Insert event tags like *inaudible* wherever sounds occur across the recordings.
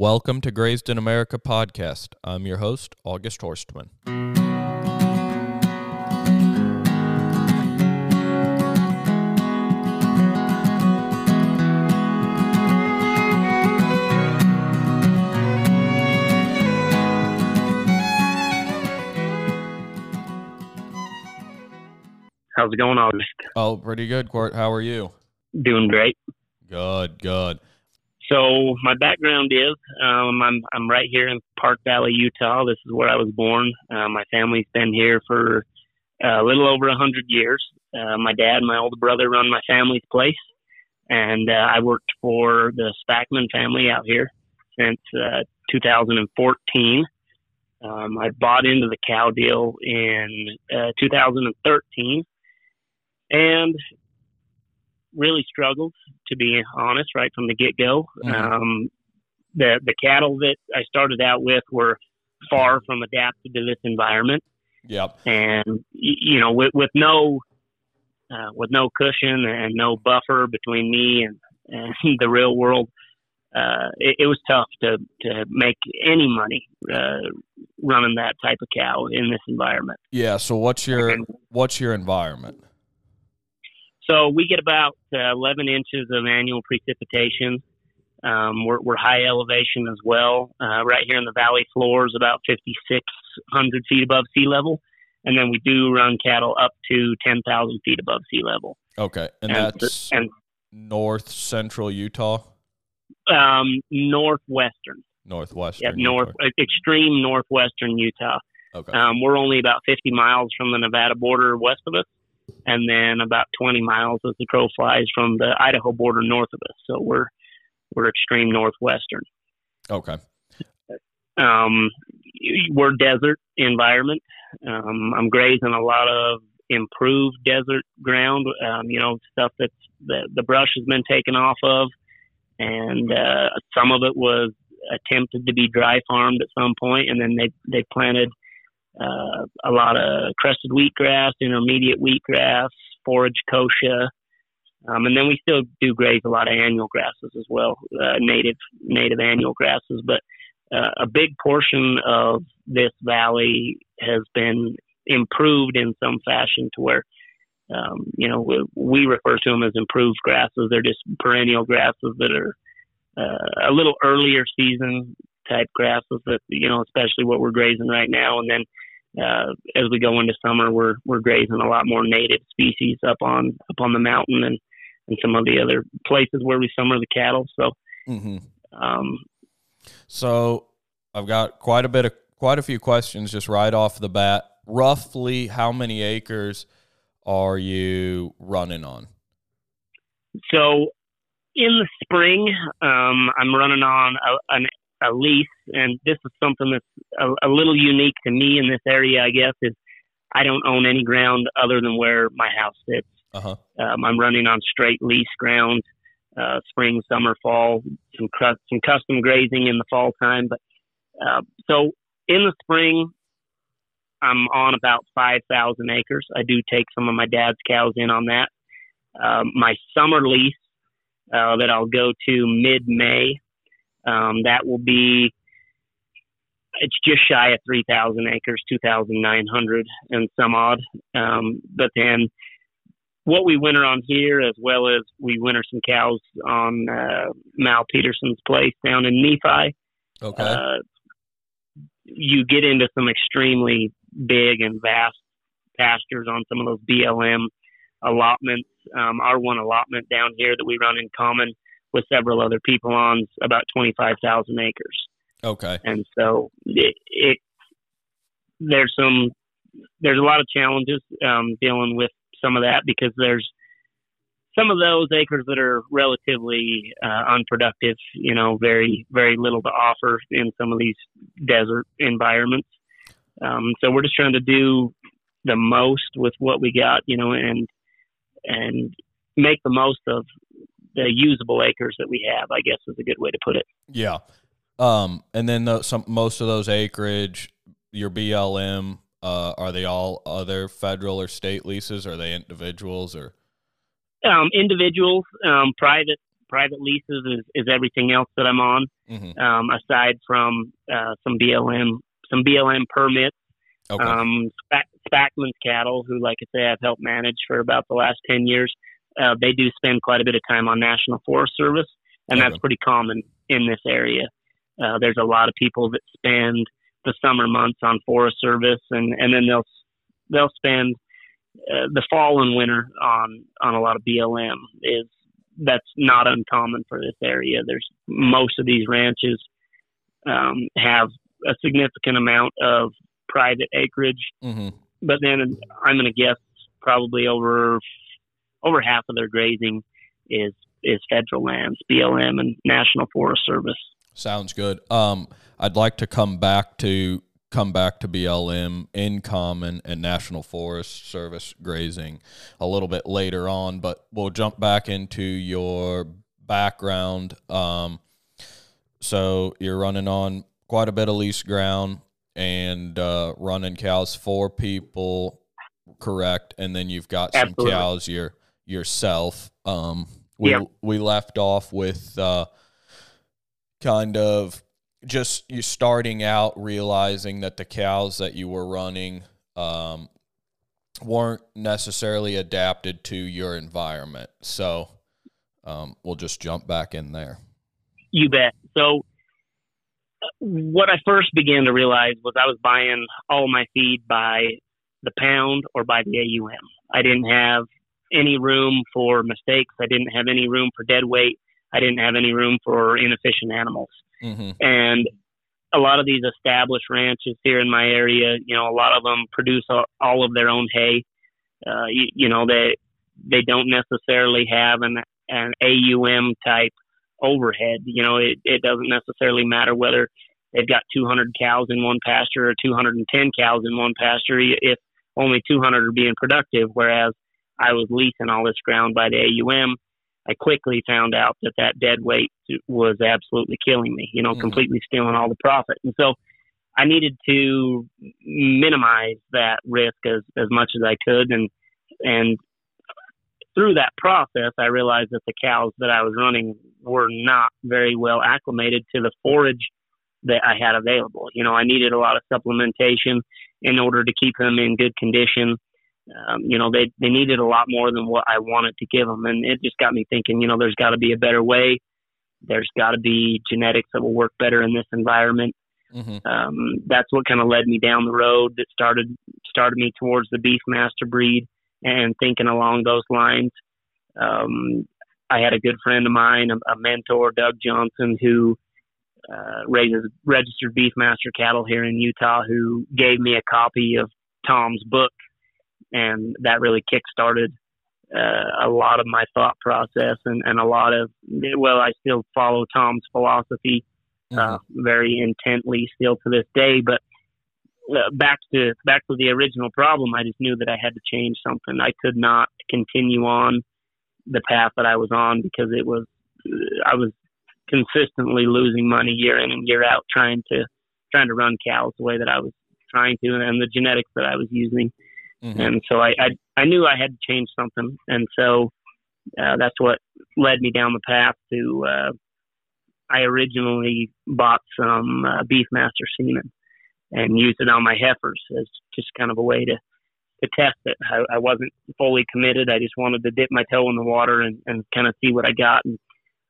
Welcome to Grazed in America podcast. I'm your host, August Horstmann. How's it going, August? Oh, pretty good, Quirt. How are you? Doing great. Good, good. So my background is um, I'm I'm right here in Park Valley, Utah. This is where I was born. Uh, my family's been here for uh, a little over a hundred years. Uh, my dad and my older brother run my family's place, and uh, I worked for the Spackman family out here since uh, 2014. Um, I bought into the cow deal in uh, 2013 and really struggled to be honest right from the get go. Mhm. Um, the the cattle that I started out with were far from adapted to this environment, Yep. and you know with with no uh, with no cushion and no buffer between me and, and the real world. Uh, it, it was tough to, to make any money uh, running that type of cow in this environment. Yeah. So, what's your And what's your environment? So we get about uh, 11 inches of annual precipitation. Um, we're, we're high elevation as well. Uh, right here in the valley floor is about 5,600 feet above sea level. And then we do run cattle up to 10,000 feet above sea level. Okay, and And- that's and north central Utah, Um, northwestern, northwestern. yeah, north, uh, extreme northwestern Utah. Okay. Um, we're only about 50 miles from the Nevada border west of us, and then about 20 miles as the crow flies from the Idaho border north of us. So we're we're extreme northwestern. okay. Um, we're desert environment. Um, I'm grazing a lot of improved desert ground. Um, you know, stuff that's the the brush has been taken off of, and uh, some of it was attempted to be dry farmed at some point, and then they they planted uh, a lot of crested wheatgrass, intermediate wheatgrass, forage kochia, um, and then we still do graze a lot of annual grasses as well, uh, native native annual grasses. But uh, a big portion of this valley has been improved in some fashion to where um, you know we, we refer to them as improved grasses. They're just perennial grasses that are uh, a little earlier season type grasses that you know, especially what we're grazing right now, and then uh, as we go into summer, we're we're grazing a lot more native species up on up on the mountain and and some of the other places where we summer the cattle. So, hmm um, So, I've got quite a bit of quite a few questions just right off the bat. Roughly, how many acres are you running on? so in the spring, um, I'm running on a, an, a lease, and this is something that's a, a little unique to me in this area. I guess is I don't own any ground other than where my house sits. Uh huh. Um, I'm running on straight lease ground, uh, spring, summer, fall, some cus- some custom grazing in the fall time. But uh, so in the spring, I'm on about five thousand acres. I do take some of my dad's cows in on that. Um, my summer lease uh, that I'll go to mid May. Um, that will be it's just shy of 3,000 acres, 2,900 and some odd. Um, but then what we winter on here, as well as we winter some cows on uh, Mal Peterson's place down in Nephi. Okay. Uh, you get into some extremely big and vast pastures on some of those BLM allotments. Um, our one allotment down here that we run in common with several other people on about 25,000 acres okay. and so it, it there's some there's a lot of challenges um, dealing with some of that because there's some of those acres that are relatively uh, unproductive, you know, very very little to offer in some of these desert environments. Um, so we're just trying to do the most with what we got, you know, and and make the most of the usable acres that we have. I guess is a good way to put it. Yeah. Um, and then the, some most of those acreage, your BLM, uh, are they all other federal or state leases? Are they individuals or? um, individuals, um, private private leases is, is everything else that I'm on. Mm-hmm. Um, aside from uh, some BLM some BLM permits, Okay. um, Spackman's cattle, who like I say I've helped manage for about the last ten years. Uh, they do spend quite a bit of time on National Forest Service, and that's pretty common in this area. Uh, there's a lot of people that spend the summer months on Forest Service, and and then they'll they'll spend uh, the fall and winter on on a lot of BLM. Is that's not uncommon for this area. There's most of these ranches um, have a significant amount of private acreage, mm-hmm. but then I'm going to guess probably over over half of their grazing is is federal lands, BLM and National Forest Service. Sounds good. Um, I'd like to come back to come back to BLM in common and National Forest Service grazing a little bit later on, but we'll jump back into your background. Um, so you're running on quite a bit of lease ground and uh, running cows for people, correct? And then you've got some Absolutely. cows your yourself. Um, we Yep. we left off with uh, kind of just you starting out realizing that the cows that you were running um, weren't necessarily adapted to your environment. So um, we'll just jump back in there. You bet. So, what I first began to realize was I was buying all my feed by the pound or by the AUM. I didn't have any room for mistakes. I didn't have any room for dead weight. I didn't have any room for inefficient animals. Mm-hmm. And a lot of these established ranches here in my area, you know, a lot of them produce all, all of their own hay. Uh, you, you know, they they don't necessarily have an an AUM type overhead. You know, it, it doesn't necessarily matter whether they've got 200 cows in one pasture or 210 cows in one pasture if only 200 are being productive. Whereas I was leasing all this ground by the AUM. I quickly found out that that dead weight was absolutely killing me, you know, Mhm. completely stealing all the profit. And so I needed to minimize that risk as, as much as I could. And, and through that process, I realized that the cows that I was running were not very well acclimated to the forage that I had available. You know, I needed a lot of supplementation in order to keep them in good condition. Um, you know, they they needed a lot more than what I wanted to give them, and it just got me thinking. You know, there's got to be a better way. There's got to be genetics that will work better in this environment. Mm-hmm. Um, that's what kind of led me down the road that started started me towards the Beefmaster breed and thinking along those lines. Um, I had a good friend of mine, a, a mentor, Doug Johnson, who uh, raises registered Beefmaster cattle here in Utah, who gave me a copy of Tom's book, and that really kick-started uh, a lot of my thought process and, and a lot of well, I still follow Tom's philosophy uh, very intently still to this day. But uh, back to back to the original problem, I just knew that I had to change something. I could not continue on the path that I was on because it was I was consistently losing money year in and year out trying to trying to run cows the way that I was trying to and the genetics that I was using. Mm-hmm. And so I, I I knew I had to change something, and so uh, that's what led me down the path to. Uh, I originally bought some uh, Beefmaster semen and used it on my heifers as just kind of a way to to test it. I, I wasn't fully committed. I just wanted to dip my toe in the water and, and kind of see what I got. And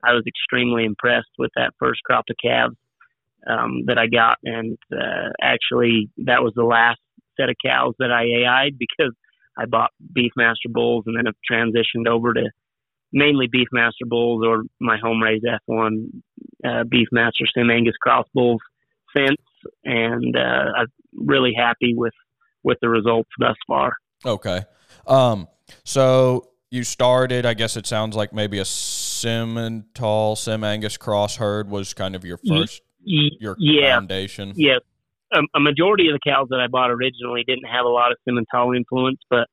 I was extremely impressed with that first crop of calves um, that I got. And uh, actually, that was the last set of cows that I AI'd because I bought Beefmaster bulls and then have transitioned over to mainly Beefmaster bulls or my home raised F1 uh, Beefmaster Sim Angus cross bulls since. And uh, I'm really happy with with the results thus far. Okay. Um, so you started, I guess it sounds like maybe a Simmental, Sim Angus cross herd was kind of your first, your yeah, foundation. yeah. A, a majority of the cows that I bought originally didn't have a lot of Simmental influence, but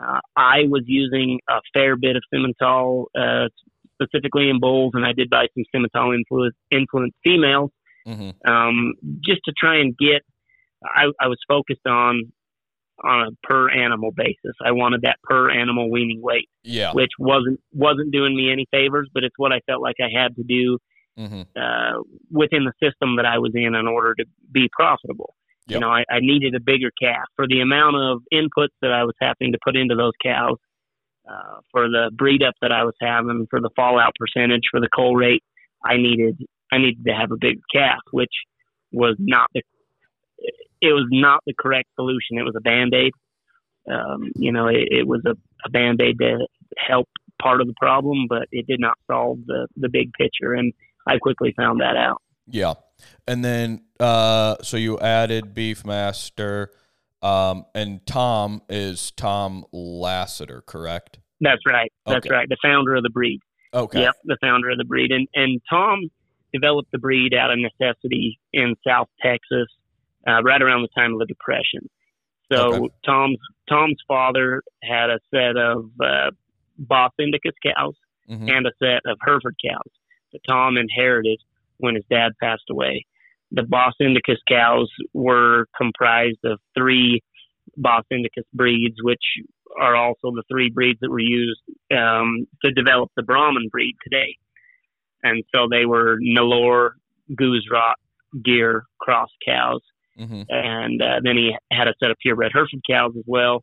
uh, I was using a fair bit of Simmental, uh, specifically in bulls, and I did buy some Simmental influence, influence females hmm um, just to try and get. I, I was focused on on a per animal basis. I wanted that per animal weaning weight, Yeah. which wasn't wasn't doing me any favors, but it's what I felt like I had to do Mm-hmm. uh, within the system that I was in in order to be profitable. Yep. You know, I, I needed a bigger calf for the amount of inputs that I was having to put into those cows, uh, for the breed up that I was having, for the fallout percentage, for the coal rate. I needed I needed to have a bigger calf, which was not the it was not the correct solution. It was a band aid. Um, you know, it, it was a, a band aid to help part of the problem, but it did not solve the the big picture. And I quickly found that out. Yeah. And then uh so you added Beefmaster um and Tom is Tom Lasater, correct? That's right. That's Okay. right. The founder of the breed. Okay. Yep, the founder of the breed. And and Tom developed the breed out of necessity in South Texas, uh, right around the time of the Depression. So Okay. Tom's Tom's father had a set of uh, Bos Indicus cows Mhm. and a set of Hereford cows that Tom inherited when his dad passed away. The Bos Indicus cows were comprised of three Bos Indicus breeds, which are also the three breeds that were used um, to develop the Brahman breed today. And so they were Nelore, Gujarat, Gir, cross cows Mm-hmm. and uh, then he had a set of purebred Hereford cows as well.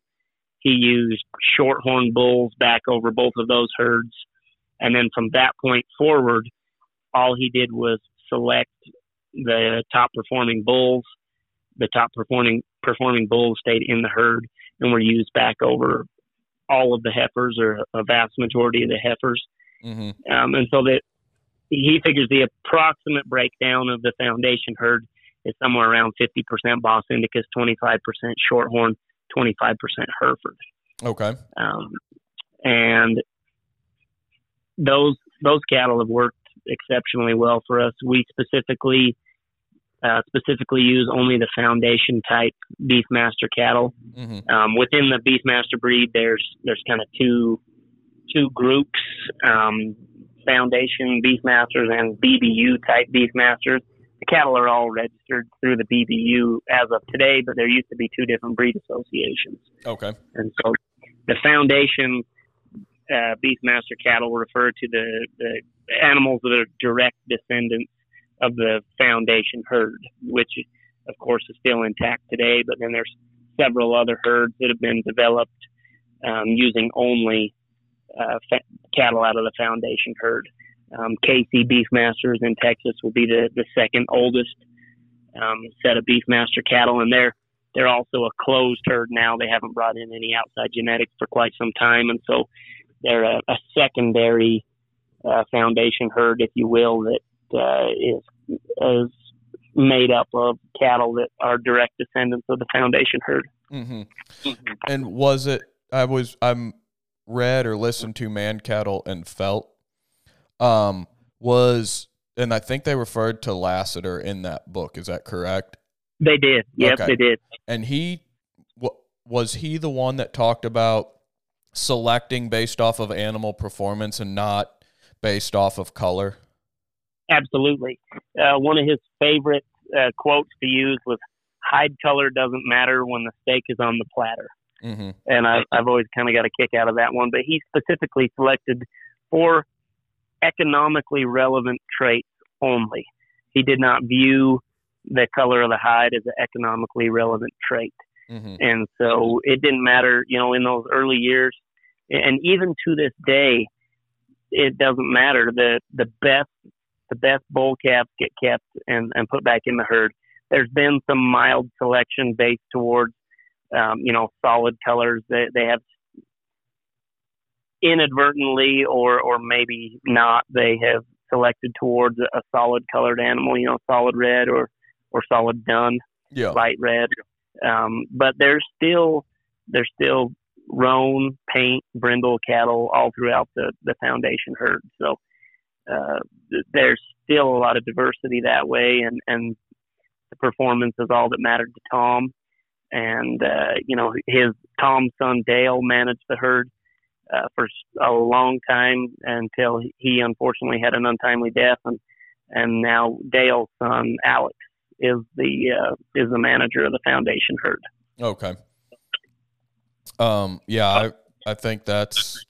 He used shorthorn bulls back over both of those herds, and then from that point forward, all he did was select the top performing bulls. The top performing performing bulls stayed in the herd and were used back over all of the heifers or a vast majority of the heifers. Mhm. Um, and so that he figures the approximate breakdown of the foundation herd is somewhere around 50% Bos Indicus, 25% Shorthorn, 25% Hereford. Okay. Um, and those those cattle have worked exceptionally well for us. We specifically uh, specifically use only the foundation type Beefmaster cattle. Mhm. Um, within the Beefmaster breed, there's there's kind of two two groups: um, Foundation Beefmasters and BBU type Beefmasters. The cattle are all registered through the BBU as of today, but there used to be two different breed associations, Okay. and so the Foundation uh, Beefmaster cattle refer to the the animals that are direct descendants of the Foundation herd, which of course is still intact today. But then there's several other herds that have been developed um, using only uh, fa- cattle out of the Foundation herd. Um, KC Beefmasters in Texas will be the, the second oldest um, set of Beefmaster cattle, and they're they're also a closed herd now. They haven't brought in any outside genetics for quite some time, and so they're a, a secondary uh, foundation herd, if you will, that uh, is is made up of cattle that are direct descendants of the foundation herd. Mhm. And was it I was I'm read or listened to Man Cattle and Veld um was and I think they referred to Lasater in that book. Is that correct? They did, yep, Okay. they did. And he wa- was he the one that talked about selecting based off of animal performance and not based off of color? Absolutely. Uh, one of his favorite uh, quotes to use was "Hide color doesn't matter when the steak is on the platter." Mm-hmm. and I, I've always kind of got a kick out of that one. But he specifically selected four economically relevant traits only. He did not view the color of the hide as an economically relevant trait, Mm-hmm. and so it didn't matter. You know, in those early years, and even to this day, it doesn't matter. the The best the best bull calves get kept and, and put back in the herd. There's been some mild selection based towards um, you know, solid colors. They they have inadvertently or or maybe not. They have selected towards a, a solid colored animal. You know, solid red or or solid dun, Yeah. light red. Um, but there's still there's still roan, paint, brindle cattle all throughout the the foundation herd. So uh, there's still a lot of diversity that way, and and the performance is all that mattered to Tom and uh, you know his Tom's son Dale managed the herd uh, for a long time until he unfortunately had an untimely death, and and now Dale's son Alex is the uh, is the manager of the foundation herd. Okay. Um, yeah, I I think that's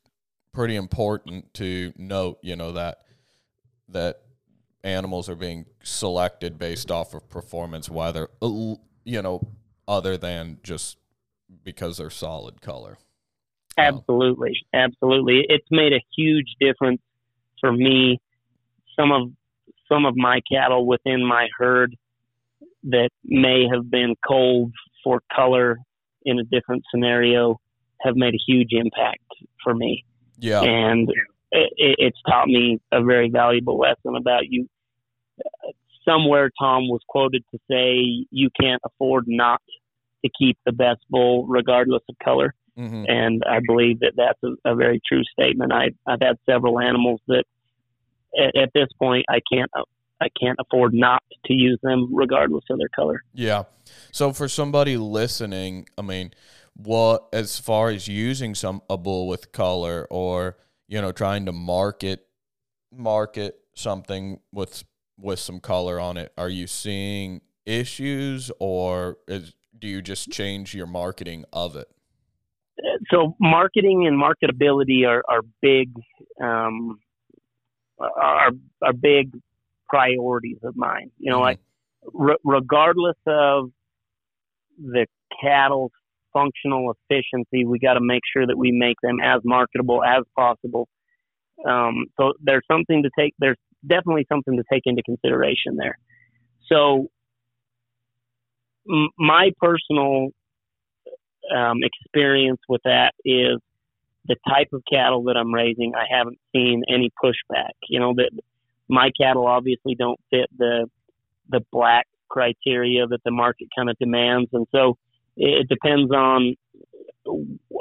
pretty important to note. You know that that animals are being selected based off of performance, whether you know other than just because they're solid color. Absolutely, absolutely. It's made a huge difference for me. Some of some of my cattle within my herd that may have been cold for color in a different scenario have made a huge impact for me. Yeah, and it, it's taught me a very valuable lesson about you. Somewhere Tom was quoted to say, "You can't afford not to keep the best bull, regardless of color." Mm-hmm. And I believe that that's a, a very true statement. I, I've had several animals that, at, at this point, I can't I can't afford not to use them regardless of their color. Yeah. So for somebody listening, I mean, what as far as using some a bull with color or you know trying to market market something with with some color on it, are you seeing issues or is, do you just change your marketing of it? so marketing and marketability are, are big um, are are big priorities of mine. You know, mm-hmm. like re- regardless of the cattle's functional efficiency, we got to make sure that we make them as marketable as possible. Um, so there's something to take. There's definitely something to take into consideration there. So m- my personal um, experience with that is the type of cattle that I'm raising. I haven't seen any pushback. You know that my cattle obviously don't fit the the black criteria that the market kind of demands, and so it depends on,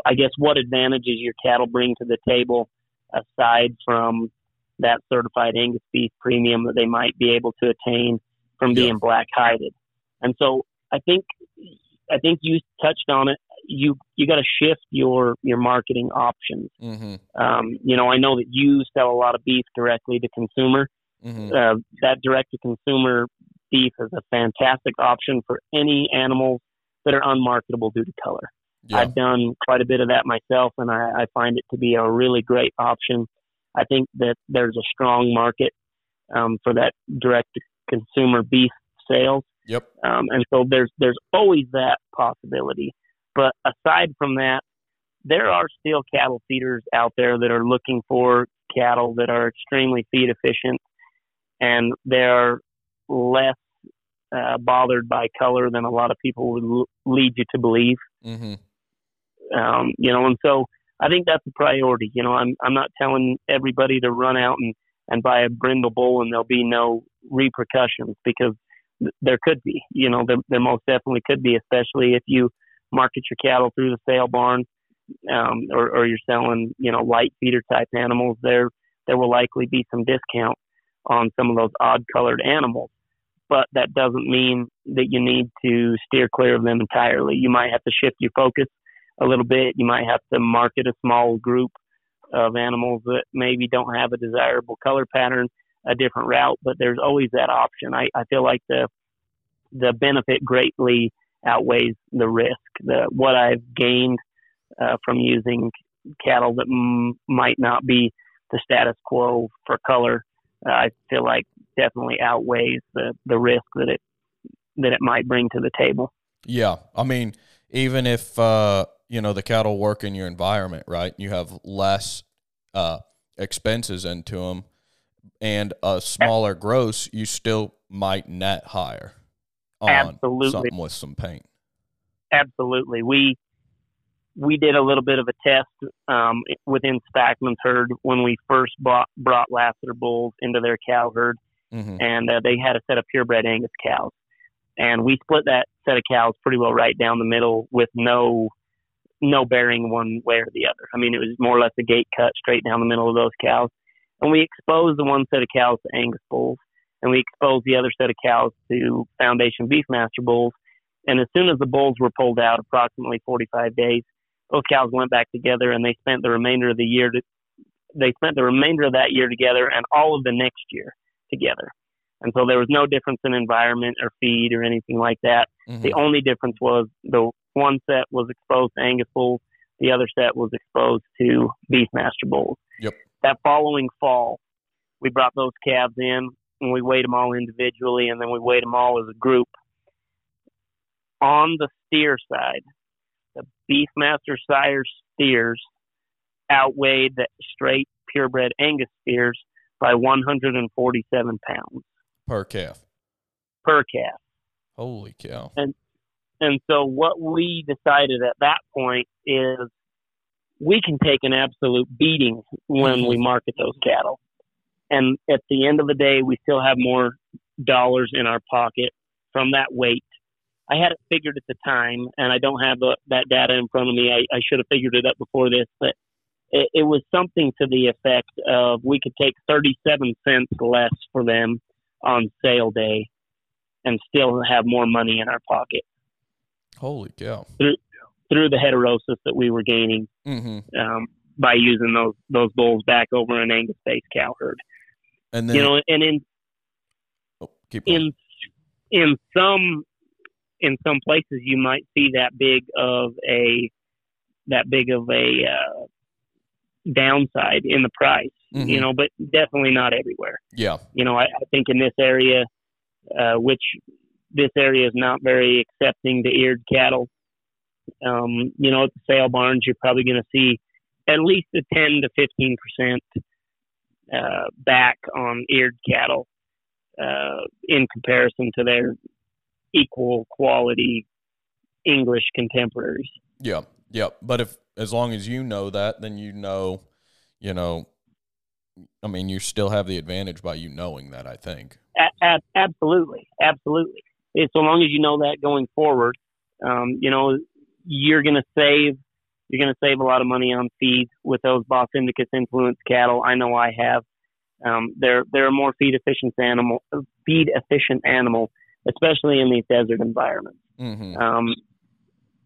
I guess, what advantages your cattle bring to the table aside from that certified Angus beef premium that they might be able to attain from being black hided. And so I think I think you touched on it you you got to shift your your marketing options. Mm-hmm. Um, you know, I know that you sell a lot of beef directly to consumer. Mm-hmm. Uh, that direct to consumer beef is a fantastic option for any animals that are unmarketable due to color. Yeah. I've done quite a bit of that myself, and I, I find it to be a really great option. I think that there's a strong market um, for that direct to consumer beef sales. Yep. Um, and so there's there's always that possibility. But aside from that, there are still cattle feeders out there that are looking for cattle that are extremely feed efficient and they're less uh, bothered by color than a lot of people would l- lead you to believe. Mm-hmm. Um, you know, and so I think that's a priority. You know, I'm I'm not telling everybody to run out and and buy a brindle bull and there'll be no repercussions because th- there could be. You know, there, there most definitely could be, especially if you market your cattle through the sale barn, um, or, or you're selling, you know, light feeder type animals, there there will likely be some discount on some of those odd colored animals. But that doesn't mean that you need to steer clear of them entirely. You might have to shift your focus a little bit. You might have to market a small group of animals that maybe don't have a desirable color pattern, a different route. But there's always that option. I, I feel like the the benefit greatly outweighs the risk. The what I've gained uh, from using cattle that m- might not be the status quo for color, I feel like definitely outweighs the the risk that it that it might bring to the table. Yeah, I mean, even if uh, you know the cattle work in your environment, right? You have less uh, expenses into them and a smaller gross, you still might net higher on Absolutely. something with some paint. Absolutely. We we did a little bit of a test um, within Spackman's herd when we first bought, brought Lasater bulls into their cow herd, mm-hmm. and uh, they had a set of purebred Angus cows, and we split that set of cows pretty well right down the middle with no no bearing one way or the other. I mean, it was more or less a gate cut straight down the middle of those cows, and we exposed the one set of cows to Angus bulls, and we exposed the other set of cows to Foundation Beefmaster bulls. And as soon as the bulls were pulled out, approximately 45 days, those cows went back together, and they spent the remainder of the year. To, they spent the remainder of that year together, and all of the next year together. And so there was no difference in environment or feed or anything like that. Mm-hmm. The only difference was the one set was exposed to Angus bulls, The other set was exposed to Beefmaster bulls. Yep. That following fall, we brought those calves in and we weighed them all individually, and then we weighed them all as a group. On the steer side, Beefmaster sire steers outweighed the straight purebred Angus steers by 147 pounds per calf. Per calf. Holy cow! And and so what we decided at that point is we can take an absolute beating when we mm-hmm. market those cattle. And at the end of the day, we still have more dollars in our pocket from that weight. I had it figured at the time, and I don't have the, that data in front of me. I, I should have figured it up before this, but it, it was something to the effect of we could take 37 cents less for them on sale day and still have more money in our pocket. Holy cow! Through, through the heterosis that we were gaining mm-hmm. um, by using those those bulls back over an Angus-based cow herd, and then you know, and in oh, in in some in some places you might see that big of a that big of a uh, downside in the price, mm-hmm. you know, but definitely not everywhere. Yeah, you know, I, I think in this area, uh, which this area is not very accepting to eared cattle. Um, you know, at the sale barns, you're probably going to see at least a 10 to 15 percent uh, back on eared cattle uh, in comparison to their equal quality English contemporaries. Yeah, yeah. But if as long as you know that, then you know, you know, I mean, you still have the advantage by you knowing that. I think. A- absolutely, absolutely so long as you know that going forward, um, you know, you're going to save you're going to save a lot of money on feed with those Bos Indicus influenced cattle. I know I have. Um, they're they're a more feed efficient animal, feed efficient animal, especially in these desert environments. Mm-hmm. Um,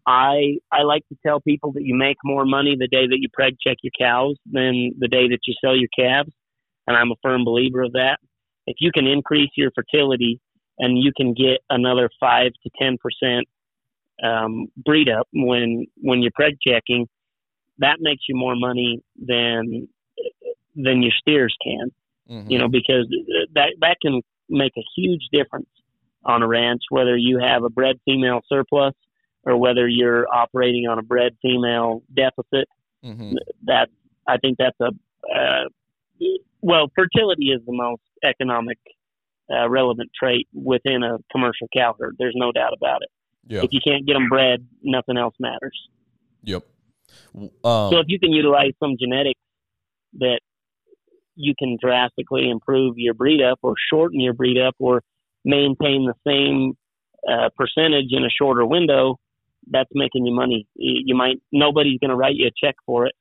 I I like to tell people that you make more money the day that you preg check your cows than the day that you sell your calves, and I'm a firm believer of that. If you can increase your fertility and you can get another five to ten percent um, breed up when when you're preg checking. That makes you more money than than your steers can. Mm-hmm. You know, because that that can make a huge difference on a ranch, whether you have a bred female surplus or whether you're operating on a bred female deficit. Mm-hmm. That I think that's a uh, well, fertility is the most economic uh, relevant trait within a commercial cow herd. There's no doubt about it. If you can't get them bred, nothing else matters. Yep. Um, so if you can utilize some genetics that you can drastically improve your breed up or shorten your breed up or maintain the same uh, percentage in a shorter window, that's making you money. You might nobody's going to write you a check for it,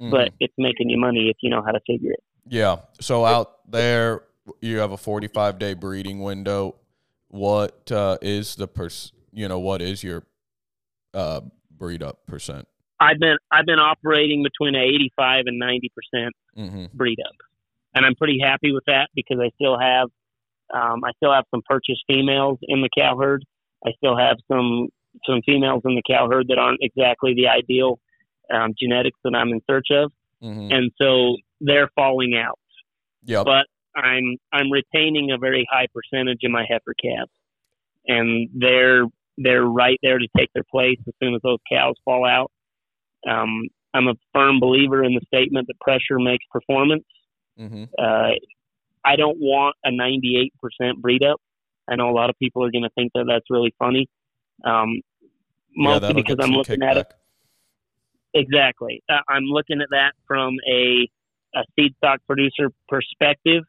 mm-hmm. but it's making you money if you know how to figure it. Yeah. So out there, you have a 45 day breeding window. What uh, is the pers- you know what is your uh, breed up percent? I've been I've been operating between a 85 and 90 percent mm-hmm. breed up, and I'm pretty happy with that because I still have um, I still have some purchased females in the cow herd. I still have some some females in the cow herd that aren't exactly the ideal um, genetics that I'm in search of, mm-hmm. and so they're falling out. Yeah, but I'm I'm retaining a very high percentage of my heifer calves, and they're they're right there to take their place as soon as those cows fall out. Um, I'm a firm believer in the statement that pressure makes performance. Mm-hmm. Uh, I don't want a 98% breed up. I know a lot of people are going to think that that's really funny, um, mostly yeah, because I'm looking kickback. at it. Exactly, uh, I'm looking at that from a, a seed stock producer perspective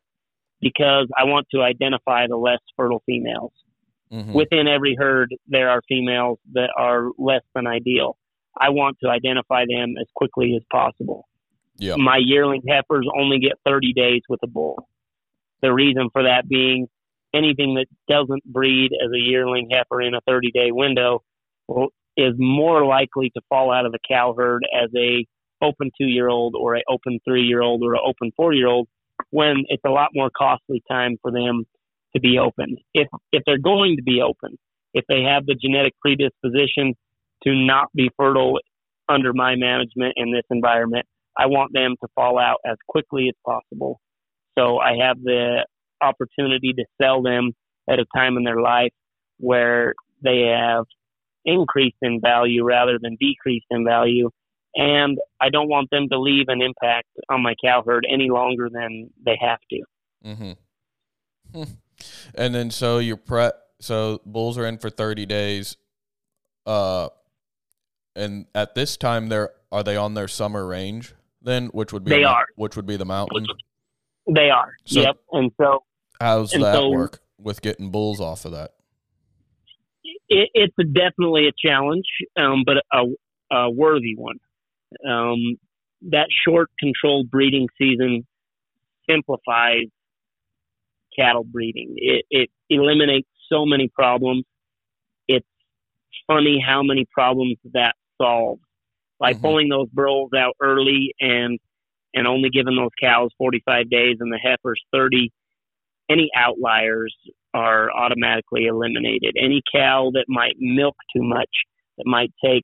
because I want to identify the less fertile females. Mm-hmm. Within every herd, there are females that are less than ideal. I want to identify them as quickly as possible. Yeah. My yearling heifers only get 30 days with a bull. The reason for that being anything that doesn't breed as a yearling heifer in a 30 day window is more likely to fall out of the cow herd as a open two year old or a open three year old or an open four year old when it's a lot more costly time for them to be open. If if they're going to be open, if they have the genetic predisposition to not be fertile under my management in this environment, I want them to fall out as quickly as possible. So I have the opportunity to sell them at a time in their life where they have increased in value rather than decreased in value. And I don't want them to leave an impact on my cow herd any longer than they have to. Mm-hmm. and then so you're pre so bulls are in for 30 days. Uh, and at this time, they're are they on their summer range then, which would be they are, which would be the mountain. They are. So yep. And so how's and that so, work with getting bulls off of that? It, it's definitely a challenge, um, but a, a worthy one. Um, that short, controlled breeding season simplifies cattle breeding. It, it eliminates so many problems. It's funny how many problems that solves by mm-hmm. pulling those burros out early and and only giving those cows 45 days and the heifers 30 any outliers are automatically eliminated. Any cow that might milk too much that might take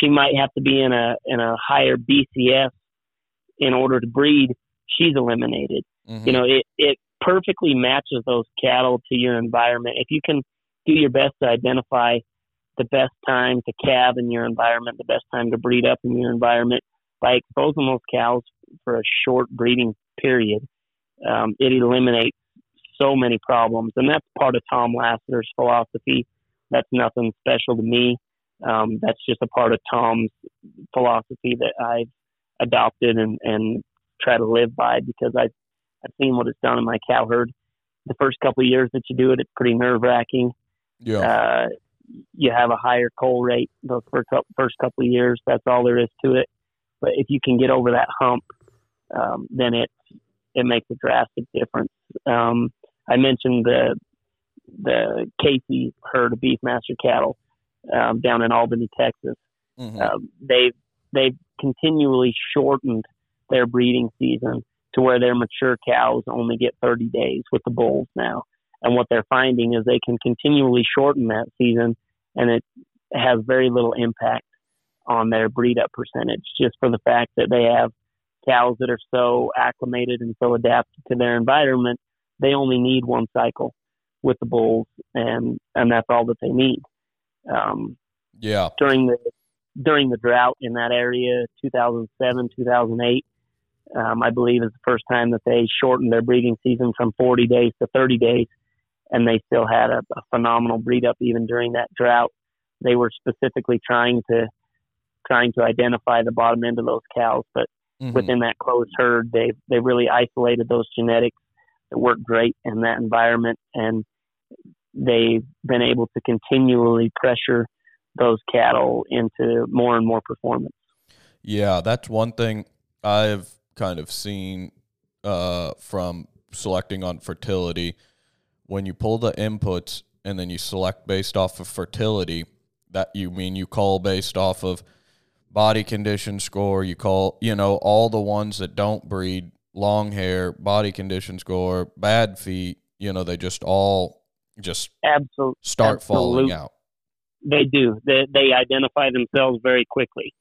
she might have to be in a in a higher BCS in order to breed she's eliminated. Mm-hmm. you know it it perfectly matches those cattle to your environment. If you can do your best to identify the best time to calve in your environment, the best time to breed up in your environment by exposing those cows for a short breeding period. Um, it eliminates so many problems, and that's part of Tom Lasater's philosophy. That's nothing special to me. Um, that's just a part of Tom's philosophy that I've adopted and, and try to live by because I've, I've seen what it's done in my cow herd. The first couple of years that you do it, it's pretty nerve wracking. Yeah. Uh, you have a higher coal rate those first first couple of years. That's all there is to it. But if you can get over that hump, um, then it it makes a drastic difference. Um, I mentioned the the Casey herd of Beefmaster cattle um, down in Albany, Texas. Mm-hmm. Uh, they've they've continually shortened their breeding season to where their mature cows only get 30 days with the bulls now. And what they're finding is they can continually shorten that season and it has very little impact on their breed up percentage just for the fact that they have cows that are so acclimated and so adapted to their environment. They only need one cycle with the bulls and, and that's all that they need. Um, yeah. During the, during the drought in that area, 2007, 2008, um, I believe is the first time that they shortened their breeding season from 40 days to 30 days and they still had a, a phenomenal breed up even during that drought. They were specifically trying to trying to identify the bottom end of those cows, but mm-hmm. within that closed herd, they they really isolated those genetics that work great in that environment, and they've been able to continually pressure those cattle into more and more performance. Yeah, that's one thing I've kind of seen uh, from selecting on fertility when you pull the inputs and then you select based off of fertility, that you mean you call based off of body condition score, you call, you know, all the ones that don't breed, long hair, body condition score, bad feet, you know, they just all just Absol- start Absolute. falling out. They do. They, they identify themselves very quickly.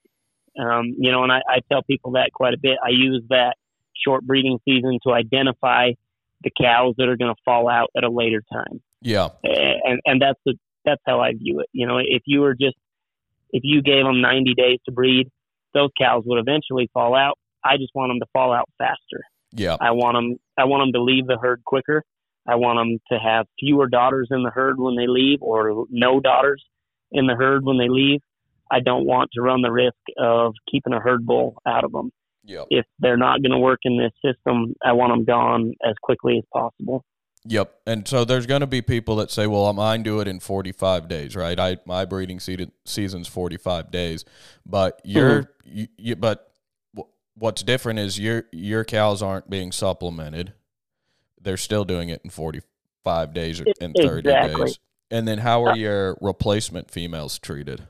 Um, you know, and I, I tell people that quite a bit. I use that short breeding season to identify the cows that are going to fall out at a later time. Yeah, and and that's the that's how I view it. You know, if you were just if you gave them 90 days to breed, those cows would eventually fall out. I just want them to fall out faster. Yeah, I want them I want them to leave the herd quicker. I want them to have fewer daughters in the herd when they leave, or no daughters in the herd when they leave. I don't want to run the risk of keeping a herd bull out of them. Yep. If they're not going to work in this system, I want them gone as quickly as possible. Yep. And so there's going to be people that say, "Well, I'm mine do it in 45 days, right? I my breeding season's 45 days." But your mm-hmm. you, you, but what's different is your your cows aren't being supplemented. They're still doing it in 45 days or in 30 exactly. days. And then how are uh, your replacement females treated?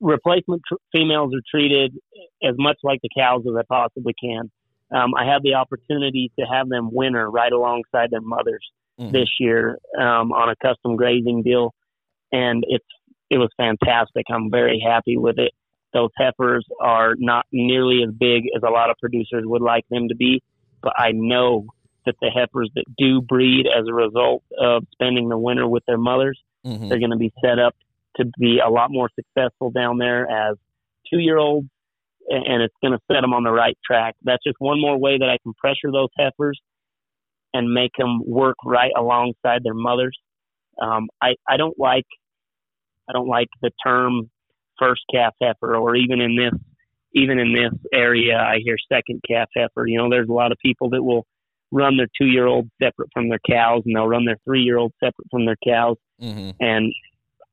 replacement tr- females are treated as much like the cows as I possibly can. Um, I had the opportunity to have them winter right alongside their mothers mm-hmm. this year um, on a custom grazing deal, and it's it was fantastic. I'm very happy with it. those heifers are not nearly as big as a lot of producers would like them to be, but I know that the heifers that do breed as a result of spending the winter with their mothers, mm-hmm. they're going to be set up to be a lot more successful down there as two year olds, and it's going to set them on the right track. That's just one more way that I can pressure those heifers and make them work right alongside their mothers. Um, I I don't like I don't like the term first calf heifer, or even in this even in this area, I hear second calf heifer. You know, there's a lot of people that will run their two year old separate from their cows, and they'll run their three year old separate from their cows. Mm-hmm. And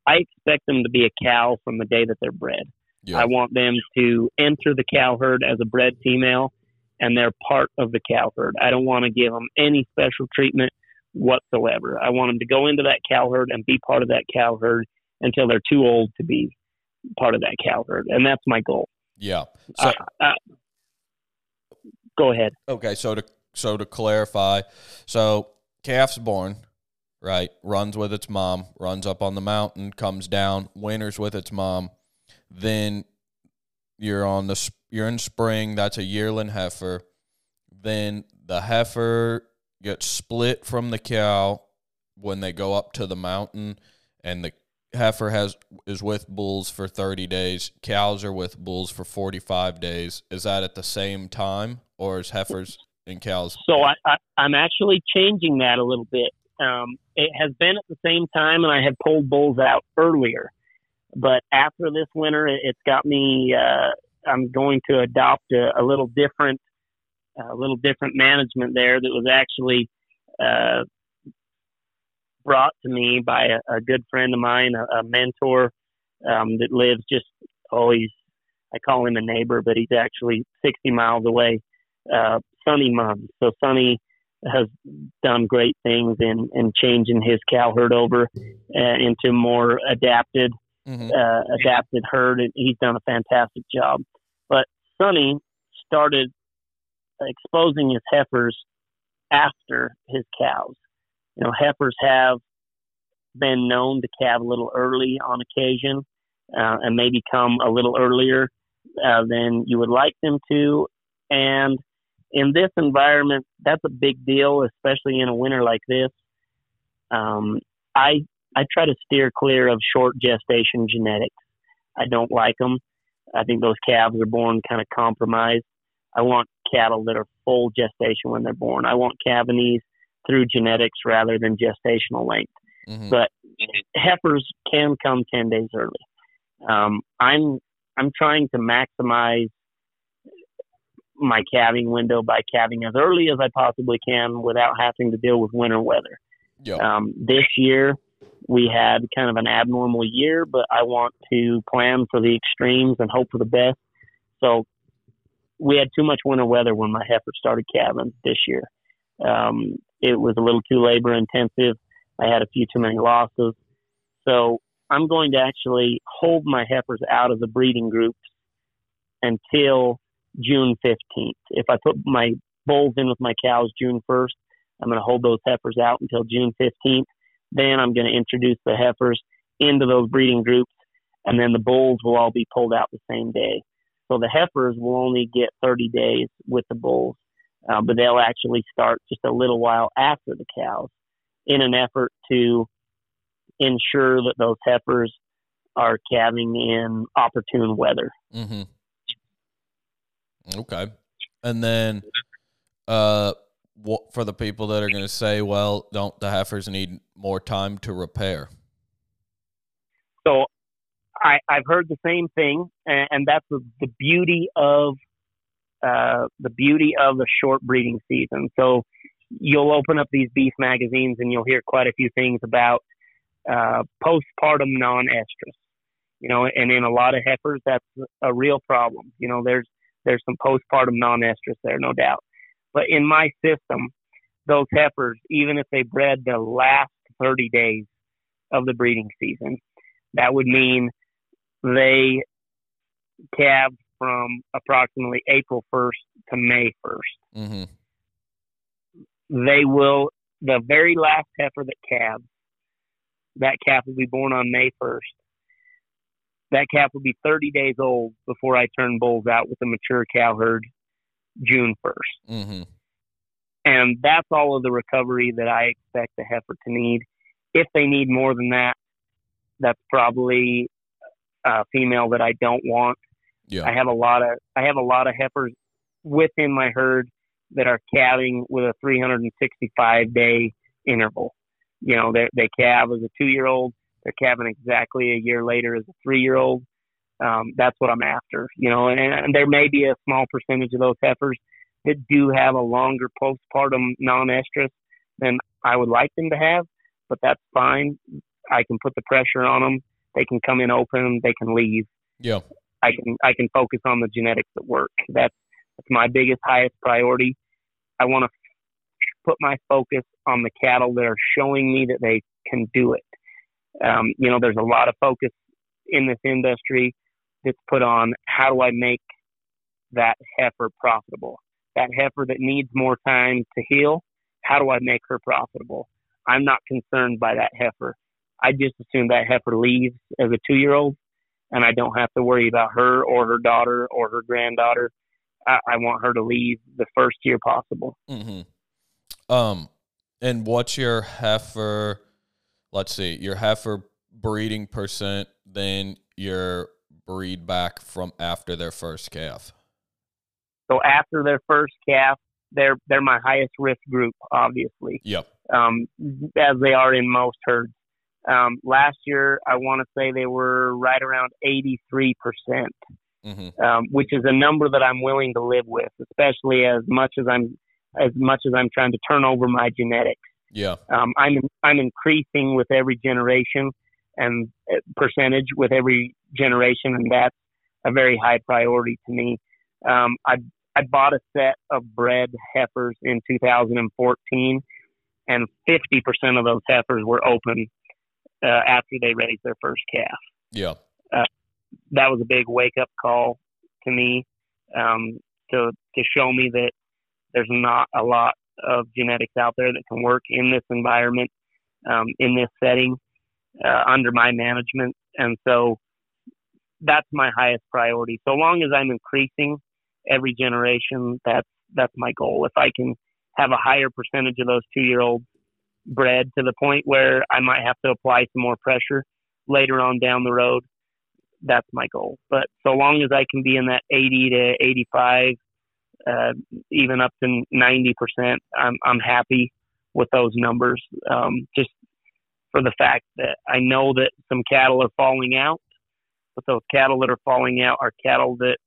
I expect them to be a cow from the day that they're bred. Yeah. I want them to enter the cow herd as a bred female, and they're part of the cow herd. I don't want to give them any special treatment whatsoever. I want them to go into that cow herd and be part of that cow herd until they're too old to be part of that cow herd, and that's my goal. Yeah. So, uh, uh, go ahead. Okay, so to so to clarify, so calf's born, right? Runs with its mom, runs up on the mountain, comes down, winters with its mom. Then you're on the you're in spring. That's a yearling heifer. Then the heifer gets split from the cow when they go up to the mountain, and the heifer has is with bulls for 30 days cows are with bulls for 45 days is that at the same time or is heifers and cows so I, I am actually changing that a little bit um, it has been at the same time and i had pulled bulls out earlier but after this winter it, has got me uh, i'm going to adopt a, a little different a little different management there that was actually uh, brought to me by a, a good friend of mine, a, a mentor um, that lives just always. I call him a neighbor, but he's actually 60 miles away. Uh, Sonny. So Sonny has done great things in, in changing his cow herd over uh, into more adapted, mm-hmm. uh, adapted herd. And he's done a fantastic job. But Sonny started exposing his heifers after his cows. You know, heifers have been known to calve a little early on occasion uh, and maybe come a little earlier uh, than you would like them to. And in this environment, that's a big deal, especially in a winter like this. Um, I I try to steer clear of short gestation genetics. I don't like them. I think those calves are born kind of compromised. I want cattle that are full gestation when they're born. I want calving ease through genetics rather than gestational length. Mm-hmm. But heifers can come 10 days early. Um, I'm I'm trying to maximize my calving window by calving as early as I possibly can without having to deal with winter weather. Yep. Um, this year we had kind of an abnormal year, but I want to plan for the extremes and hope for the best. So we had too much winter weather when my heifer started calving this year. Um, it was a little too labor intensive. I had a few too many losses. So I'm going to actually hold my heifers out of the breeding groups until June 15th. If I put my bulls in with my cows June 1st, I'm going to hold those heifers out until June 15th. Then I'm going to introduce the heifers into those breeding groups, and then the bulls will all be pulled out the same day. So the heifers will only get 30 days with the bulls, uh, but they'll actually start just a little while after the cows in an effort to ensure that those heifers are calving in opportune weather. Mm-hmm. Okay. And then uh, what, for the people that are going to say, well, don't the heifers need more time to repair? So I, I've heard the same thing, and, and that's the, the beauty of uh, the beauty of the short breeding season. So you'll open up these beef magazines and you'll hear quite a few things about uh, postpartum non-estrus. You know, and in a lot of heifers, that's a real problem. You know, there's there's some postpartum non-estrus there, no doubt. But in my system, those heifers, even if they bred the last 30 days of the breeding season, that would mean they calved from approximately April 1st to May 1st. Mm-hmm they will the very last heifer that calves that calf will be born on May 1st. that calf will be 30 days old before I turn bulls out with a mature cow herd June 1st. Mm-hmm. And that's all of the recovery that I expect the heifer to need. If they need more than that, that's probably a female that I don't want. Yeah. I have a lot of I have a lot of heifers within my herd that are calving with a 365 day interval. You know, they they calve as a two year old. They're calving exactly a year later as a three year old. Um, that's what I'm after. You know, and, and there may be a small percentage of those heifers that do have a longer postpartum non-estrus than I would like them to have, but that's fine. I can put the pressure on them. They can come in open. They can leave. Yeah. I can I can focus on the genetics that work. That's that's my biggest highest priority. I want to put my focus on the cattle that are showing me that they can do it. Um, you know, there's a lot of focus in this industry that's put on how do I make that heifer profitable? That heifer that needs more time to heal, how do I make her profitable? I'm not concerned by that heifer. I just assume that heifer leaves as a two year old and I don't have to worry about her or her daughter or her granddaughter. I, I want her to leave the first year possible. Mm-hmm. Um, and what's your heifer? Let's see, your heifer breeding percent, then your breed back from after their first calf. So after their first calf, they're they're my highest risk group, obviously. Yep. Um, as they are in most herds. Um, last year, I want to say they were right around 83%, Mm-hmm. um, which is a number that I'm willing to live with, especially as much as I'm as much as I'm trying to turn over my genetics. Yeah. Um, I'm I'm increasing with every generation and uh, percentage with every generation, and that's a very high priority to me. Um, I I bought a set of bred heifers in 2014, and 50% of those heifers were open uh, after they raised their first calf. Yeah. That was a big wake up call to me um, to to show me that there's not a lot of genetics out there that can work in this environment, um, in this setting, uh, under my management, and so that's my highest priority. So long as I'm increasing every generation, that's that's my goal. If I can have a higher percentage of those two year olds bred to the point where I might have to apply some more pressure later on down the road, that's my goal. But so long as I can be in that 80 to 85, uh, even up to 90 percent, I'm I'm happy with those numbers. Um, just for the fact that I know that some cattle are falling out, but those cattle that are falling out are cattle that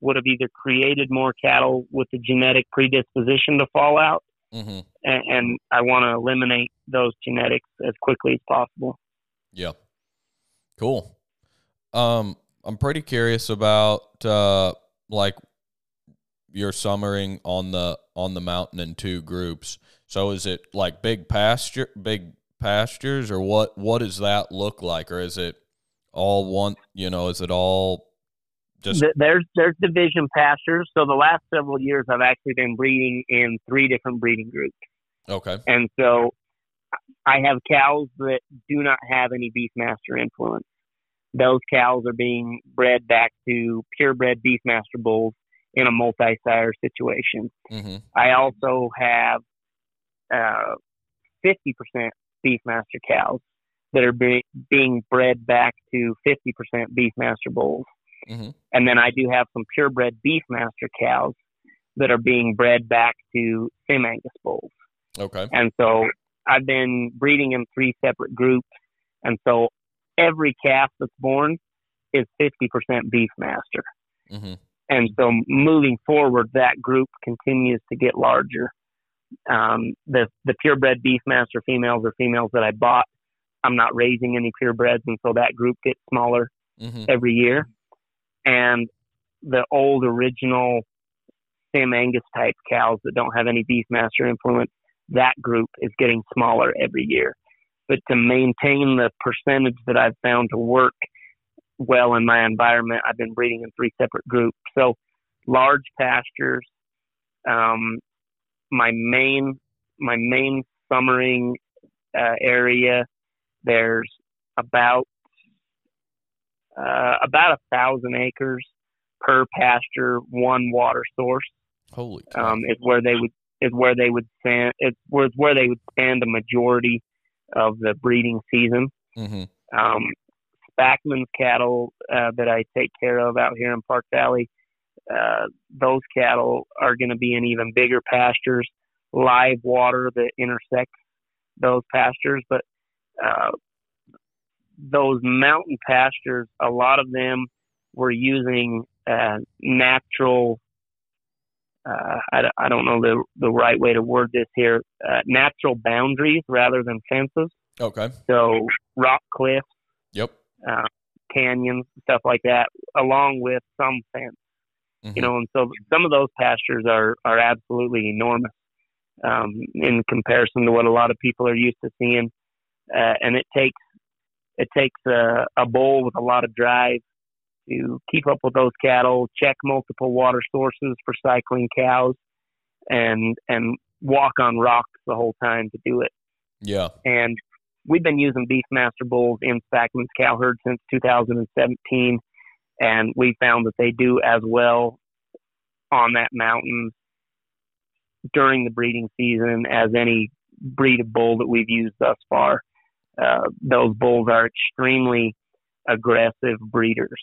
would have either created more cattle with the genetic predisposition to fall out, Mm-hmm. and, and I want to eliminate those genetics as quickly as possible. Yeah. Cool. Um, I'm pretty curious about uh, like your summering on the on the mountain in two groups. So is it like big pasture, big pastures, or what? What does that look like, or is it all one? You know, is it all just There's there's division pastures. So the last several years, I've actually been breeding in three different breeding groups, okay? and so I have cows that do not have any beefmaster influence. Those cows are being bred back to purebred beefmaster bulls in a multi-sire situation. Mm-hmm. I also have uh, 50% beefmaster cows that are be- being bred back to 50% beefmaster bulls. Mm-hmm. And then I do have some purebred beefmaster cows that are being bred back to Sim Angus bulls. Okay. And so I've been breeding in three separate groups. And so every calf that's born is 50% beefmaster. Mm-hmm. And so moving forward, that group continues to get larger. Um, the the purebred beefmaster females are females that I bought. I'm not raising any purebreds, and so that group gets smaller Mm-hmm. every year. And the old original Sim Angus type cows that don't have any beefmaster influence, that group is getting smaller every year. But to maintain the percentage that I've found to work well in my environment, I've been breeding in three separate groups. So large pastures. Um, my main my main summering uh, area. There's about uh, about a thousand acres per pasture, one water source. Holy um, is where they would is where they would spend it's where, where they would spend the majority of the breeding season. Mm-hmm. Um, Spackman's cattle uh, that I take care of out here in Park Valley, uh, those cattle are going to be in even bigger pastures, live water that intersects those pastures. But uh, those mountain pastures, a lot of them were using uh, natural. Uh, I, I don't know the the right way to word this here. Uh, natural boundaries rather than fences. Okay. So rock cliffs, Yep. uh, canyons, stuff like that, along with some fence. Mhm. You know, and so some of those pastures are are absolutely enormous um, in comparison to what a lot of people are used to seeing, uh, and it takes it takes a, a bull with a lot of drive to keep up with those cattle, check multiple water sources for cycling cows, and and walk on rocks the whole time to do it. Yeah. And we've been using Beefmaster bulls in Spackman's cow herd since 2017, and we found that they do as well on that mountain during the breeding season as any breed of bull that we've used thus far. Uh, those bulls are extremely aggressive breeders.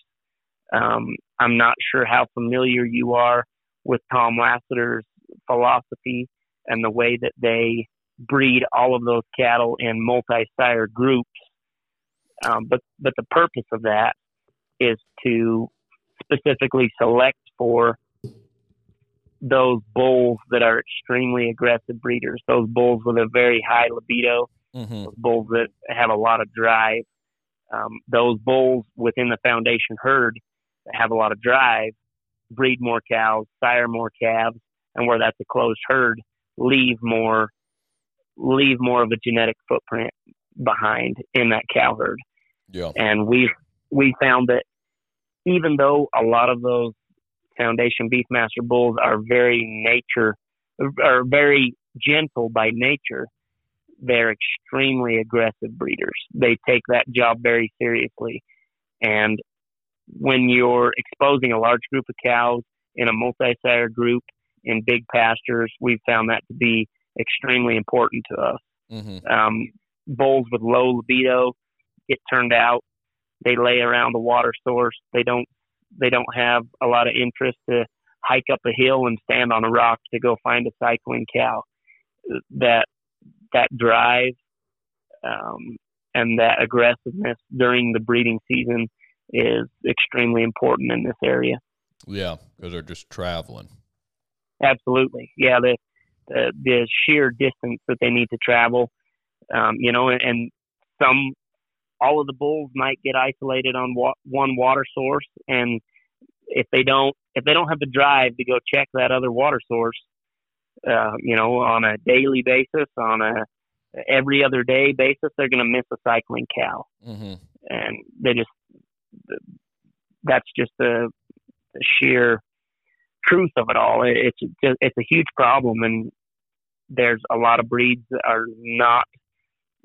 Um, I'm not sure how familiar you are with Tom Lasater's philosophy and the way that they breed all of those cattle in multi-sire groups. Um, but but the purpose of that is to specifically select for those bulls that are extremely aggressive breeders, those bulls with a very high libido, Mm-hmm. those bulls that have a lot of drive, um, those bulls within the foundation herd that have a lot of drive breed more cows, sire more calves, and where that's a closed herd, leave more leave more of a genetic footprint behind in that cow herd. Yeah. And we we found that even though a lot of those foundation beefmaster bulls are very nature are very gentle by nature, they're extremely aggressive breeders. They take that job very seriously. And when you're exposing a large group of cows in a multi-sire group in big pastures, we've found that to be extremely important to us. Mm-hmm. Um, bulls with low libido get turned out. They lay around the water source. They don't they don't have a lot of interest to hike up a hill and stand on a rock to go find a cycling cow. That that drive um, and that aggressiveness during the breeding season is extremely important in this area. Yeah, because they're just traveling. Absolutely, yeah. The the, the sheer distance that they need to travel, um, you know, and, and some all of the bulls might get isolated on wa- one water source, and if they don't if they don't have the drive to go check that other water source, uh, you know, on a daily basis, on a every other day basis, they're going to miss a cycling cow, Mm-hmm. and they just that's just the, the sheer truth of it all. It, it's just, it's a huge problem, and there's a lot of breeds that are not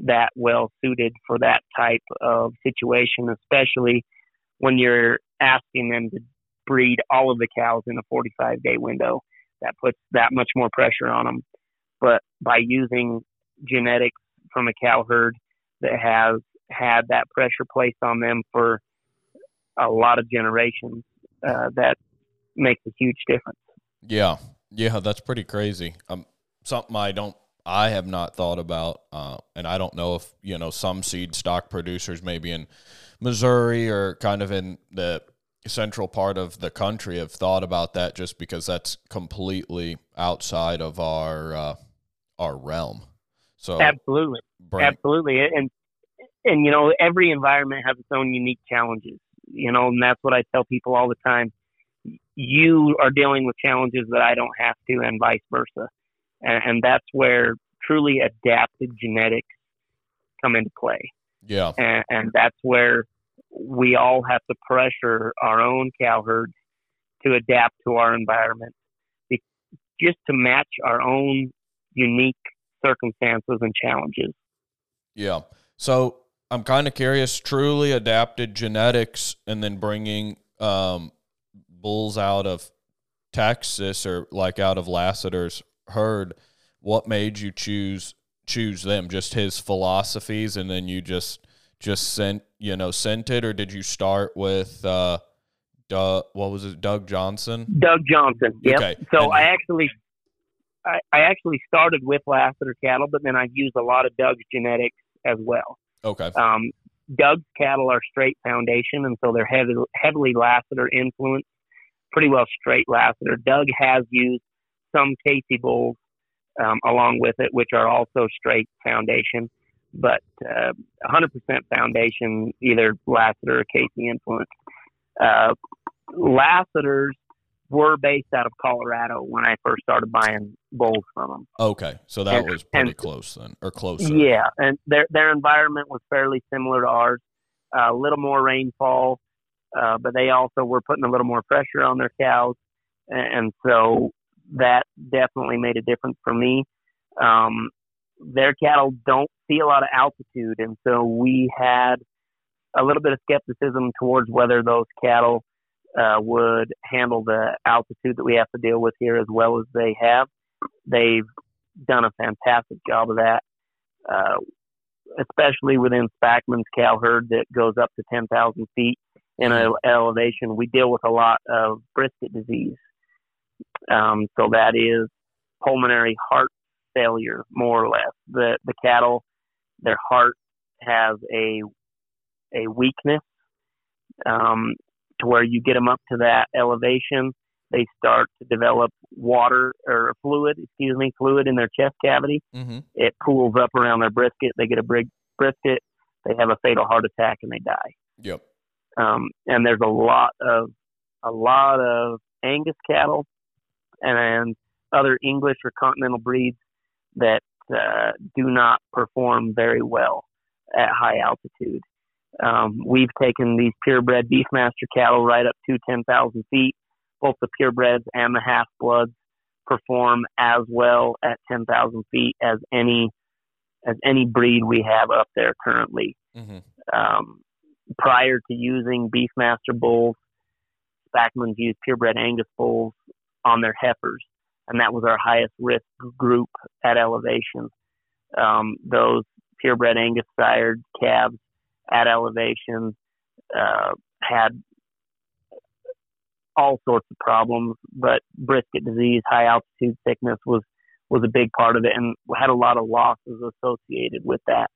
that well suited for that type of situation, especially when you're asking them to breed all of the cows in a 45 day window. That puts that much more pressure on them. But by using genetics from a cow herd that has had that pressure placed on them for a lot of generations, uh, that makes a huge difference. Yeah, yeah, that's pretty crazy. Um, something I don't, I have not thought about, uh, and I don't know if you know some seed stock producers, maybe in Missouri or kind of in the central part of the country, have thought about that, just because that's completely outside of our uh, our realm. So Absolutely. Absolutely, and and you know every environment has its own unique challenges. You know, and that's what I tell people all the time. You are dealing with challenges that I don't have to, and vice versa, and, and that's where truly adapted genetics come into play, yeah, and, and that's where we all have to pressure our own cow herds to adapt to our environment, just to match our own unique circumstances and challenges. Yeah. So I'm kind of curious. Truly adapted genetics, and then bringing um, bulls out of Texas or like out of Lasater's herd. What made you choose choose them? Just his philosophies, and then you just just sent you know sent it, or did you start with uh, Doug? What was it, Doug Johnson? Doug Johnson. Yep. Okay. So And- I actually, I, I actually started with Lasater cattle, but then I've used a lot of Doug's genetics as well. Okay. Um, Doug's cattle are straight foundation, and so they're heavy, heavily Lasater influenced, pretty well straight Lasater. Doug has used some Casey bulls um, along with it, which are also straight foundation, but uh, 100% foundation, either Lasater or Casey influence. Uh, Lasater's were based out of Colorado when I first started buying bulls from them. Okay. So that And- was pretty and- close then, or closer. Yeah, and their their environment was fairly similar to ours. Uh, a little more rainfall, uh, but they also were putting a little more pressure on their cows, and, and so that definitely made a difference for me. Um, their cattle don't see a lot of altitude, and so we had a little bit of skepticism towards whether those cattle uh, would handle the altitude that we have to deal with here as well as they have. They've done a fantastic job of that uh, especially within Spackman's cow herd that goes up to 10,000 feet in elevation, we deal with a lot of brisket disease. Um, so that is pulmonary heart failure, more or less. The the cattle, their heart has a a weakness um, to where you get them up to that elevation, they start to develop water or fluid, excuse me, fluid in their chest cavity Mm-hmm. it pools up around their brisket. They get a brig brisket. They have a fatal heart attack and they die. Yep. Um, and there's a lot of a lot of Angus cattle and other English or continental breeds that uh, do not perform very well at high altitude. Um, we've taken these purebred Beefmaster cattle right up to 10,000 feet. Both the purebreds and the half bloods perform as well at 10,000 feet as any as any breed we have up there currently. Mm-hmm. Um, prior to using Beefmaster bulls, Spackman's used purebred Angus bulls on their heifers, and that was our highest risk group at elevation. Um, those purebred Angus sired calves at elevation uh, had all sorts of problems, but brisket disease, high altitude sickness was was a big part of it, and had a lot of losses associated with that.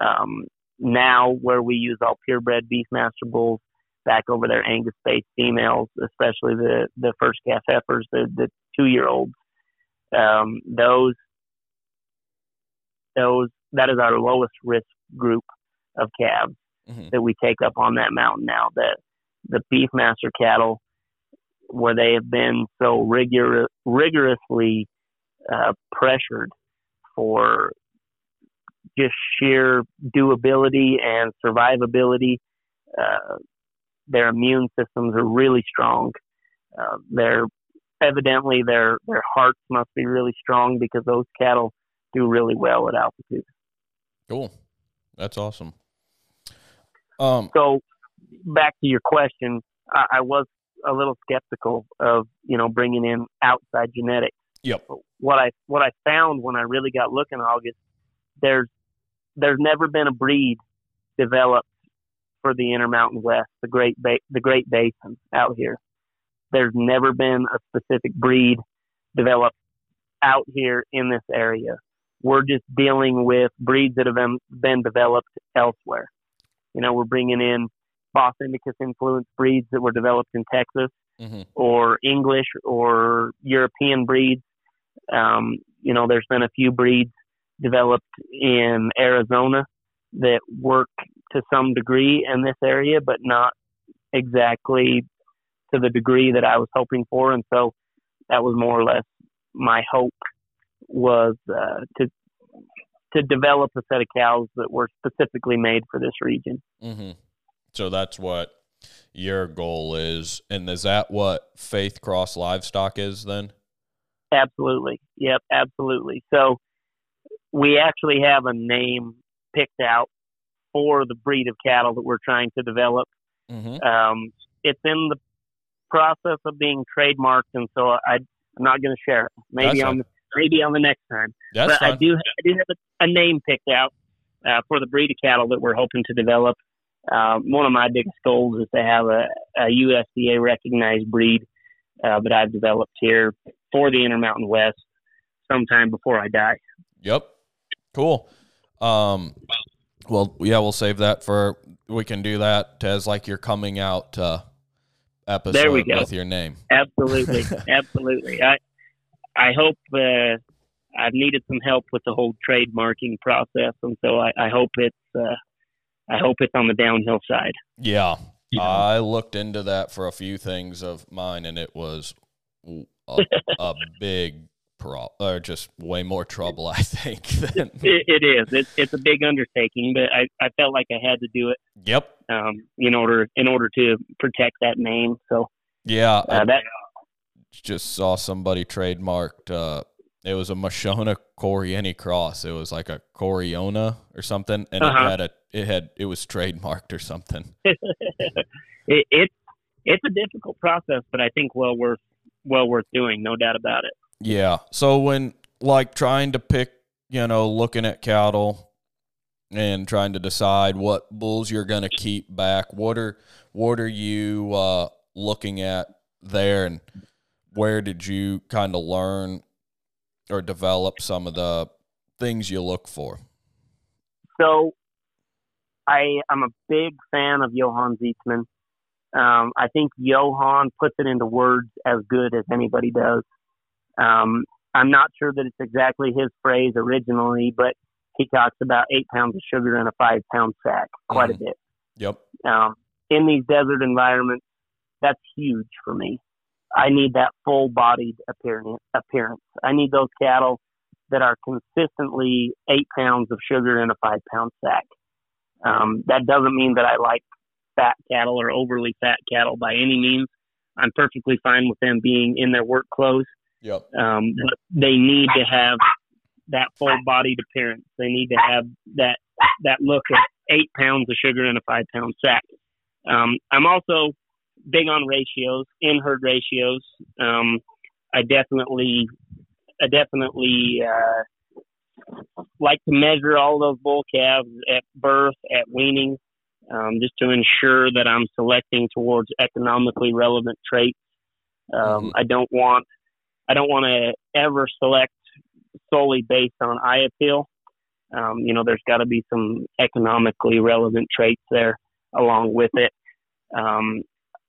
Um, now, where we use all purebred Beefmaster bulls back over their Angus-based females, especially the the first calf heifers, the the two year olds, um, those those that is our lowest risk group of calves Mm-hmm. that we take up on that mountain now. That the Beefmaster cattle, where they have been so rigor, rigorously uh, pressured for just sheer doability and survivability, uh, their immune systems are really strong. Uh, they're evidently their their hearts must be really strong because those cattle do really well at altitude. Cool. That's awesome. Um. so back to your question, I, I was a little skeptical of you know bringing in outside genetics. Yep. But what I what I found when I really got looking, August, there's there's never been a breed developed for the Intermountain West, the Great ba- the Great Basin out here. There's never been a specific breed developed out here in this area. We're just dealing with breeds that have been, been developed elsewhere. You know, we're bringing in Bos Indicus influenced breeds that were developed in Texas Mm-hmm. or English or European breeds. Um, you know, there's been a few breeds developed in Arizona that work to some degree in this area, but not exactly to the degree that I was hoping for. And so that was more or less my hope was uh, to to develop a set of cows that were specifically made for this region. Mm-hmm. So that's what your goal is, and is that what Faith Cross Livestock is then? Absolutely. Yep, absolutely. So we actually have a name picked out for the breed of cattle that we're trying to develop. Mm-hmm. Um, it's in the process of being trademarked, and so I, I'm not going to share it. Maybe That's on maybe on the next time. That's but I do I do have a, a name picked out uh, for the breed of cattle that we're hoping to develop. Um, one of my biggest goals is to have a, a USDA recognized breed uh, that I've developed here for the Intermountain West sometime before I die. Yep. Cool. Um, well, yeah, we'll save that for. We can do that as like your coming out uh, episode There we go. with your name. Absolutely, *laughs* absolutely. I I hope uh, I've needed some help with the whole trademarking process, and so I, I hope it's uh, I hope it's on the downhill side. Yeah. You know. I looked into that for a few things of mine, and it was a, *laughs* a big pro, or just way more trouble, I think. *laughs* Than, It, it is. It's it's a big undertaking, but I, I felt like I had to do it yep. um, in order in order to protect that name. So Yeah. I uh, that just saw somebody trademarked. Uh, it was a Mashona Coriani cross. It was like a Coriona or something, and Uh-huh. it had a it had it was trademarked or something. *laughs* it, it's it's a difficult process, but I think well worth well worth doing, no doubt about it. Yeah. So when like trying to pick, you know, looking at cattle and trying to decide what bulls you're going to keep back, what are what are you uh, looking at there, and where did you kind of learn or develop some of the things you look for? So I am a big fan of Johann Zietsman. Um, I think Johann puts it into words as good as anybody does. Um, I'm not sure that it's exactly his phrase originally, but he talks about eight pounds of sugar in a five pound sack quite Mhm. a bit. Yep. Um, in these desert environments, that's huge for me. I need that full bodied appearance. Appearance. I need those cattle that are consistently eight pounds of sugar in a five pound sack. Um, that doesn't mean that I like fat cattle or overly fat cattle by any means. I'm perfectly fine with them being in their work clothes, Yep. um, but they need to have that full bodied appearance. They need to have that that look of eight pounds of sugar in a five pound sack. Um, I'm also big on ratios, in herd ratios. Um, I definitely, I definitely uh, like to measure all those bull calves at birth, at weaning, um, just to ensure that I'm selecting towards economically relevant traits. Um, Mhm. I don't want, I don't want to ever select solely based on eye appeal. Um, you know, there's got to be some economically relevant traits there along with it. Um,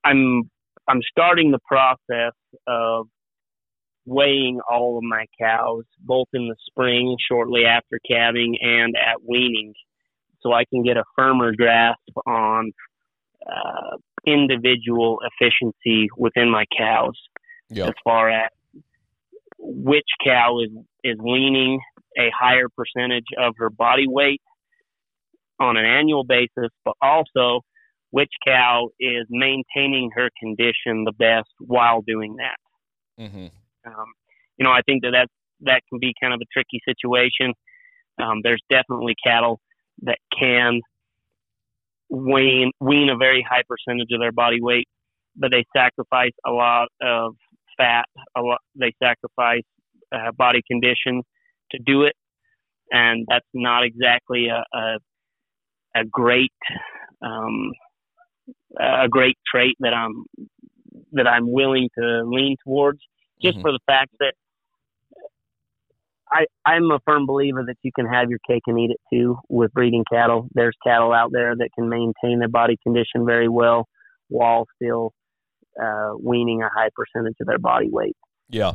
I'm I'm starting the process of weighing all of my cows, both in the spring, shortly after calving, and at weaning, so I can get a firmer grasp on uh, individual efficiency within my cows Yep. as far as which cow is is weaning a higher percentage of her body weight on an annual basis, but also which cow is maintaining her condition the best while doing that. Mm-hmm. Um, you know, I think that that that can be kind of a tricky situation. Um, there's definitely cattle that can wean wean a very high percentage of their body weight, but they sacrifice a lot of fat. A lot they sacrifice uh, body condition to do it, and that's not exactly a a, a great um, a great trait that I'm that I'm willing to lean towards just Mhm. for the fact that I, I'm a firm believer that you can have your cake and eat it too with breeding cattle. There's cattle out there that can maintain their body condition very well while still uh, weaning a high percentage of their body weight, Yeah.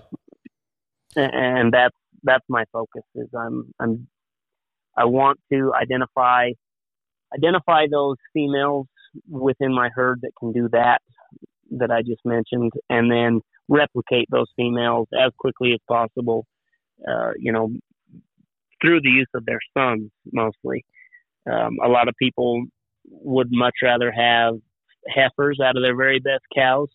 And that's that's my focus. Is I'm I'm I want to identify identify those females within my herd that can do that that I just mentioned, and then replicate those females as quickly as possible. Uh, you know, through the use of their sons mostly. Um, a lot of people would much rather have heifers out of their very best cows.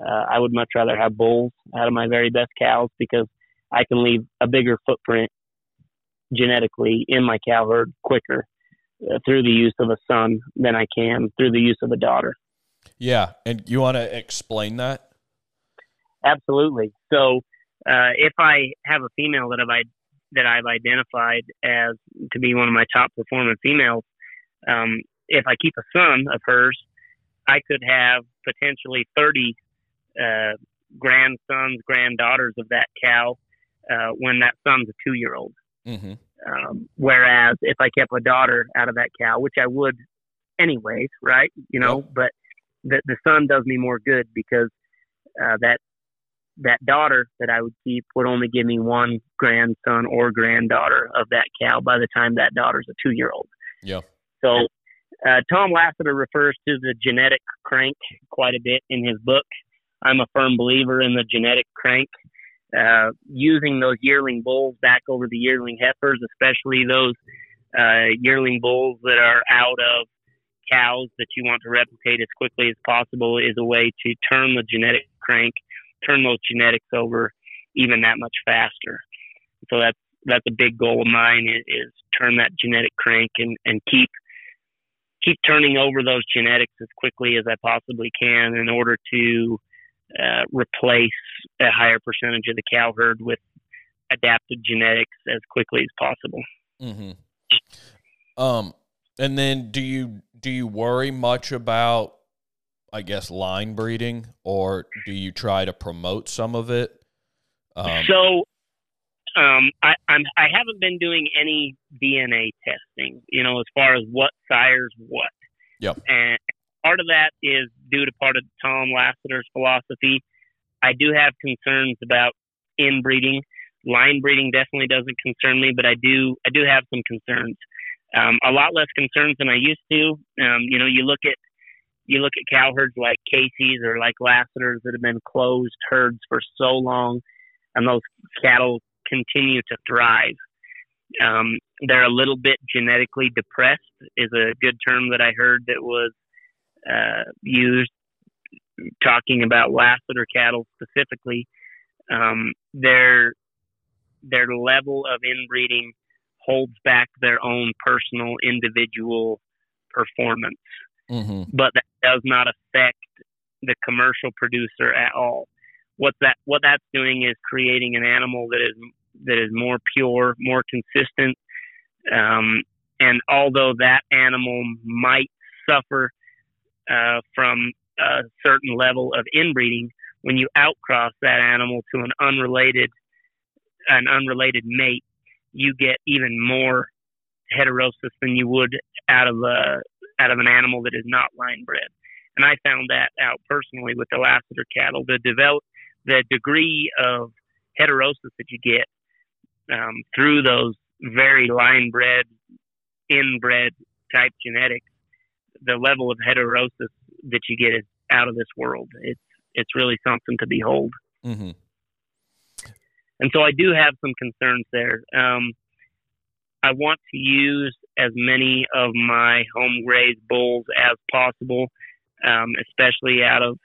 Uh, I would much rather have bulls out of my very best cows because I can leave a bigger footprint genetically in my cow herd quicker. uh, through the use of a son than I can through the use of a daughter. Yeah, and you want to explain that? Absolutely. So, uh, if I have a female that I've that I've identified as to be one of my top performing females, um, if I keep a son of hers, I could have potentially 30 uh, grandsons, granddaughters of that cow uh, when that son's a two year old. Mm-hmm. Um, whereas if I kept a daughter out of that cow, which I would anyways, right? You know, yep. but the the son does me more good because uh, that that daughter that I would keep would only give me one grandson or granddaughter of that cow by the time that daughter's a two year old. Yeah. So uh, Tom Lasater refers to the genetic crank quite a bit in his book. I'm a firm believer in the genetic crank. Uh, using those yearling bulls back over the yearling heifers, especially those uh, yearling bulls that are out of cows that you want to replicate as quickly as possible, is a way to turn the genetic crank, turn those genetics over even that much faster. So that's that's a big goal of mine is, is turn that genetic crank and, and keep keep turning over those genetics as quickly as I possibly can in order to uh, replace a higher percentage of the cow herd with adapted genetics as quickly as possible. Mm-hmm. Um, and then do you do you worry much about, I guess, line breeding, or do you try to promote some of it? Um, so, um, I I'm, I haven't been doing any DNA testing. You know, as far as what sires what. Yep. And part of that is due to part of Tom Lasater's philosophy. I do have concerns about inbreeding. Line breeding definitely doesn't concern me, but I do I do have some concerns. Um, a lot less concerns than I used to. Um, you know, you look at you look at cow herds like Casey's or like Lasater's that have been closed herds for so long, and those cattle continue to thrive. Um, they're a little bit genetically depressed, is a good term that I heard that was uh, used talking about Lasater cattle specifically. Um, their their level of inbreeding holds back their own personal individual performance, mm-hmm. but that does not affect the commercial producer at all. What that what that's doing is creating an animal that is that is more pure, more consistent. Um, and although that animal might suffer uh, from a certain level of inbreeding, when you outcross that animal to an unrelated an unrelated mate, you get even more heterosis than you would out of a out of an animal that is not line bred. And I found that out personally with the Lasater cattle. The develop the degree of heterosis that you get um, through those very line bred, inbred type genetics, the level of heterosis that you get is out of this world. It's it's really something to behold. Mm-hmm. And so I do have some concerns there. Um, I want to use as many of my home raised bulls as possible, um, especially out of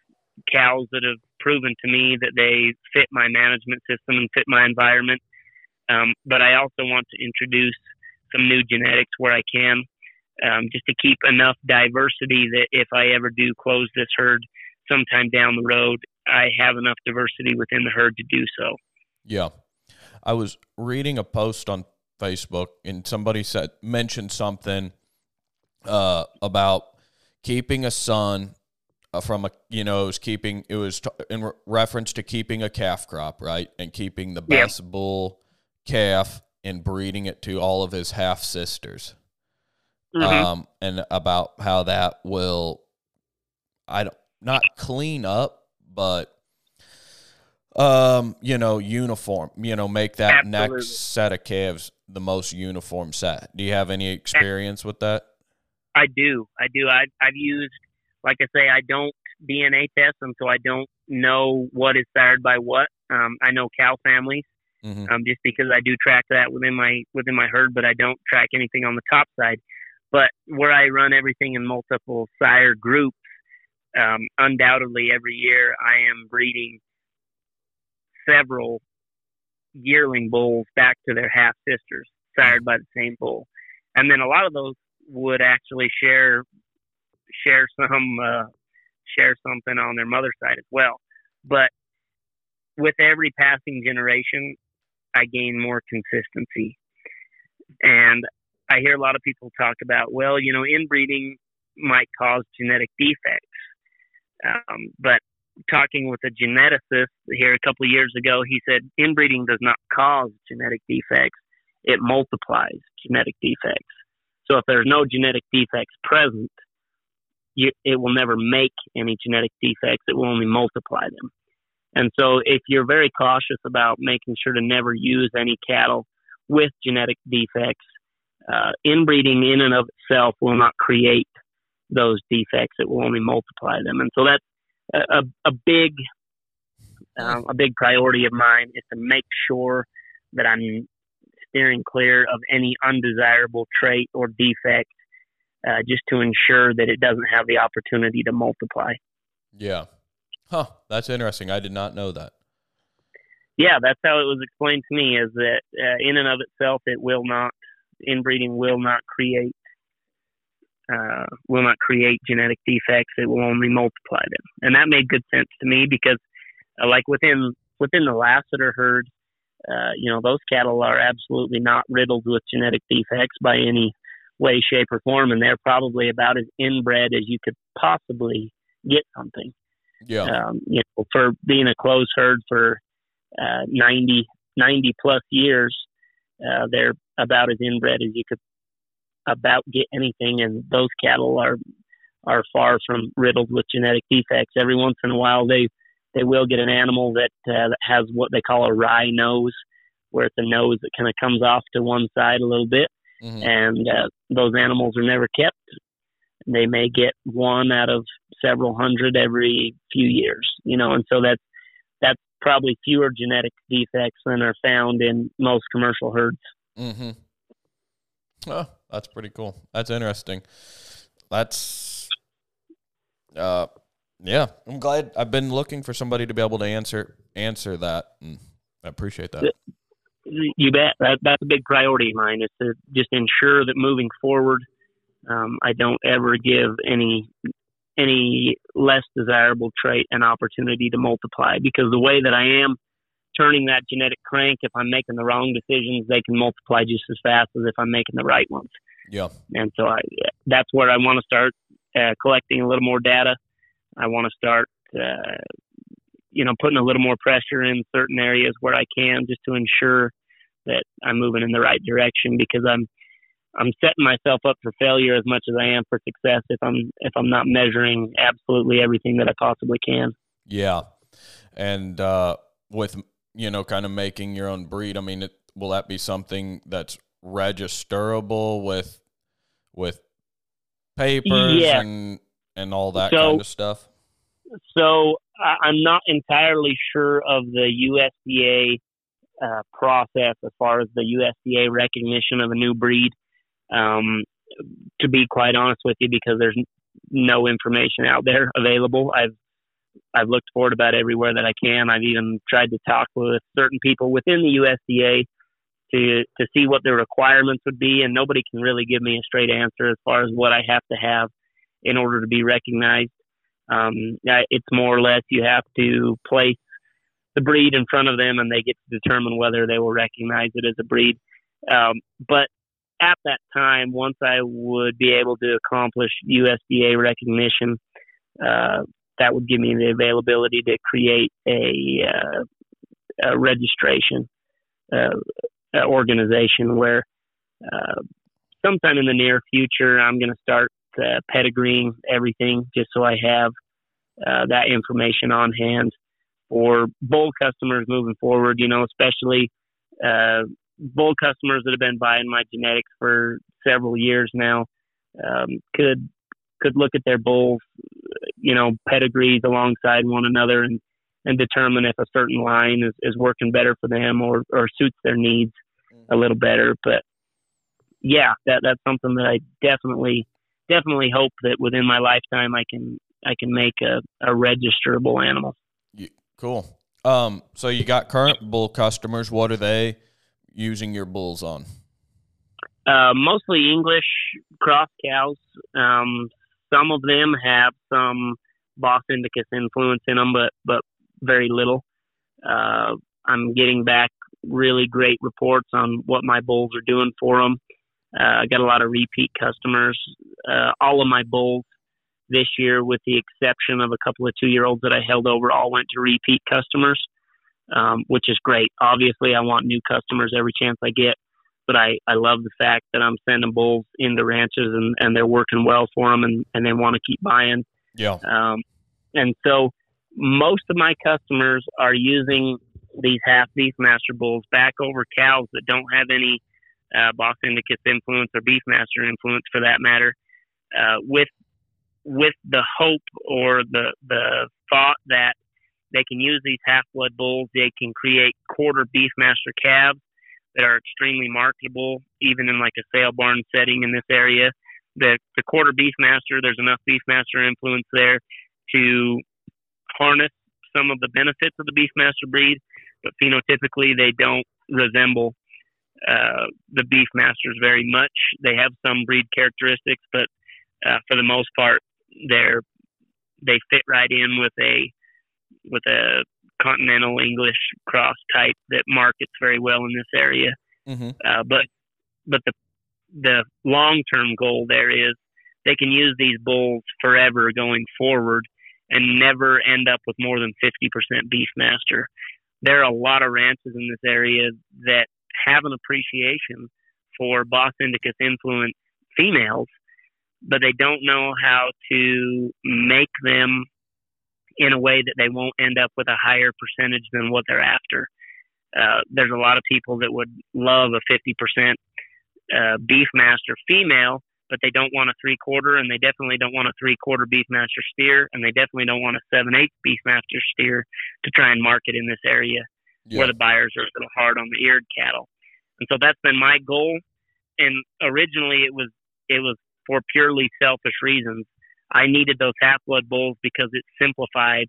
cows that have proven to me that they fit my management system and fit my environment. Um, but I also want to introduce some new genetics where I can um, just to keep enough diversity that if I ever do close this herd sometime down the road, I have enough diversity within the herd to do so. Yeah. I was reading a post on Facebook and somebody said mentioned something uh, about keeping a son uh, from a you know it was keeping it was t- in re- reference to keeping a calf crop right and keeping the best yeah. bull calf and breeding it to all of his half sisters mm-hmm. um, and about how that will, I don't not clean up, but um, you know, uniform. You know, make that Absolutely. next set of calves the most uniform set. Do you have any experience with that? I do. I do. I, I've used, like I say, I don't DNA test them, so I don't know what is sired by what. Um, I know cow families, mm-hmm. um, just because I do track that within my within my herd, but I don't track anything on the top side. But where I run everything in multiple sire groups, um, undoubtedly every year I am breeding several yearling bulls back to their half sisters, sired by the same bull. And then a lot of those would actually share share some uh, share something on their mother's side as well. But with every passing generation, I gain more consistency. And I hear a lot of people talk about, well, you know, inbreeding might cause genetic defects. Um, but talking with a geneticist here a couple of years ago, he said inbreeding does not cause genetic defects, it multiplies genetic defects. So if there's no genetic defects present, you, it will never make any genetic defects, it will only multiply them. And so if you're very cautious about making sure to never use any cattle with genetic defects, uh, inbreeding in and of itself will not create those defects. It will only multiply them. And so that's a, a, big, um, a big priority of mine is to make sure that I'm steering clear of any undesirable trait or defect, uh, just to ensure that it doesn't have the opportunity to multiply. Yeah. Huh. That's interesting. I did not know that. Yeah, that's how it was explained to me. Is that uh, in and of itself, it will not inbreeding will not create uh, will not create genetic defects. It will only multiply them, and that made good sense to me because, uh, like within within the Lasater herd, uh, you know, those cattle are absolutely not riddled with genetic defects by any way, shape, or form, and they're probably about as inbred as you could possibly get something. Yeah. Um, you know, for being a closed herd for uh, 90, 90 plus years, uh, they're about as inbred as you could about get anything, and those cattle are are far from riddled with genetic defects. Every once in a while, they they will get an animal that, uh, that has what they call a wry nose, where it's a nose that kind of comes off to one side a little bit, mm-hmm. and uh, those animals are never kept. They may get one out of several hundred every few years, you know, and so that's that's probably fewer genetic defects than are found in most commercial herds. Mm-hmm. Oh, that's pretty cool. That's interesting. That's, uh, yeah. I'm glad. I've been looking for somebody to be able to answer answer that, and I appreciate that. You bet. That, that's a big priority of mine is to just ensure that moving forward, um, I don't ever give any any less desirable trait an opportunity to multiply because the way that I am turning that genetic crank, if I'm making the wrong decisions, they can multiply just as fast as if I'm making the right ones. Yeah. And so I, that's where I want to start uh, collecting a little more data. I want to start, uh, you know, putting a little more pressure in certain areas where I can just to ensure that I'm moving in the right direction because I'm, I'm setting myself up for failure as much as I am for success if I'm if I'm not measuring absolutely everything that I possibly can. Yeah, and uh, with you know, kind of making your own breed. I mean, it, will that be something that's registerable with with papers yeah. and and all that so, kind of stuff? So I'm not entirely sure of the USDA uh, process as far as the USDA recognition of a new breed. Um, to be quite honest with you, because there's no information out there available. I've I've looked for it about everywhere that I can. I've even tried to talk with certain people within the USDA to to see what the requirements would be, and nobody can really give me a straight answer as far as what I have to have in order to be recognized. Um, it's more or less you have to place the breed in front of them, and they get to determine whether they will recognize it as a breed. Um, but at that time, once I would be able to accomplish USDA recognition, uh, that would give me the availability to create a, uh, a registration uh, organization where uh, sometime in the near future I'm going to start uh, pedigreeing everything just so I have uh, that information on hand for bull customers moving forward. You know, especially bull customers that have been buying my genetics for several years now um, could could look at their bulls, you know, pedigrees alongside one another and, and determine if a certain line is, is working better for them or, or suits their needs a little better. But yeah, that, that's something that I definitely, definitely hope that within my lifetime I can, I can make a, a registerable animal. Yeah, cool. Um, so you got current bull customers. What are they using your bulls on? Uh, mostly English cross cows. Um, some of them have some Bos Indicus influence in them, but but very little. Uh, I'm getting back really great reports on what my bulls are doing for them. Uh, I got a lot of repeat customers. Uh, all of my bulls this year, with the exception of a couple of two year olds that I held over, all went to repeat customers, um, which is great. Obviously, I want new customers every chance I get, but I, I love the fact that I'm sending bulls into ranches and, and they're working well for them and, and they want to keep buying. Yeah. Um, and so most of my customers are using these half Beefmaster bulls back over cows that don't have any uh, Bos Indicus influence or Beefmaster influence for that matter, uh, with with the hope or the the thought that they can use these half blood bulls, they can create quarter Beefmaster calves that are extremely marketable, even in like a sale barn setting in this area. The the quarter Beefmaster, there's enough Beefmaster influence there to harness some of the benefits of the Beefmaster breed, but phenotypically they don't resemble uh, the Beefmasters very much. They have some breed characteristics, but uh, for the most part, they're they fit right in with a with a continental English cross type that markets very well in this area. Mm-hmm. Uh, but but the the long term goal there is they can use these bulls forever going forward and never end up with more than 50% Beefmaster. There are a lot of ranches in this area that have an appreciation for Bos Indicus influence females, but they don't know how to make them in a way that they won't end up with a higher percentage than what they're after. Uh, there's a lot of people that would love a 50% uh, Beefmaster female, but they don't want a three quarter, and they definitely don't want a three quarter Beefmaster steer, and they definitely don't want a seven eight Beefmaster steer to try and market in this area Yeah. where the buyers are a little hard on the eared cattle. And so that's been my goal. And originally it was it was for purely selfish reasons. I needed those half blood bulls because it simplified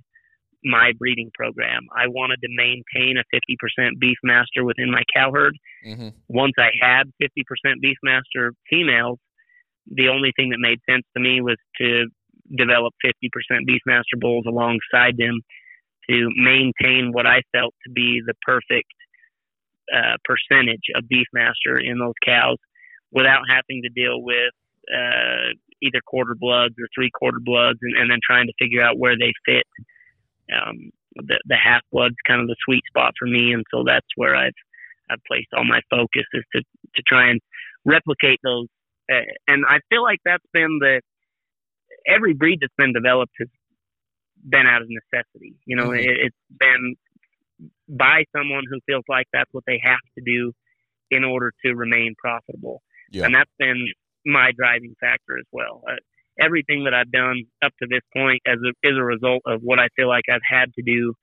my breeding program. I wanted to maintain a 50% Beefmaster within my cow herd. Mm-hmm. Once I had 50% Beefmaster females, the only thing that made sense to me was to develop 50% Beefmaster bulls alongside them to maintain what I felt to be the perfect uh, percentage of Beefmaster in those cows without having to deal with uh, either quarter bloods or three quarter bloods and, and then trying to figure out where they fit. Um, the, the half blood's kind of the sweet spot for me, and so that's where I've I've placed all my focus is to to try and replicate those. Uh, and I feel like that's been the every breed that's been developed has been out of necessity. You know, Mhm. it, it's been by someone who feels like that's what they have to do in order to remain profitable. Yeah. And that's been my driving factor as well. Uh, everything that I've done up to this point as a, is a result of what I feel like I've had to do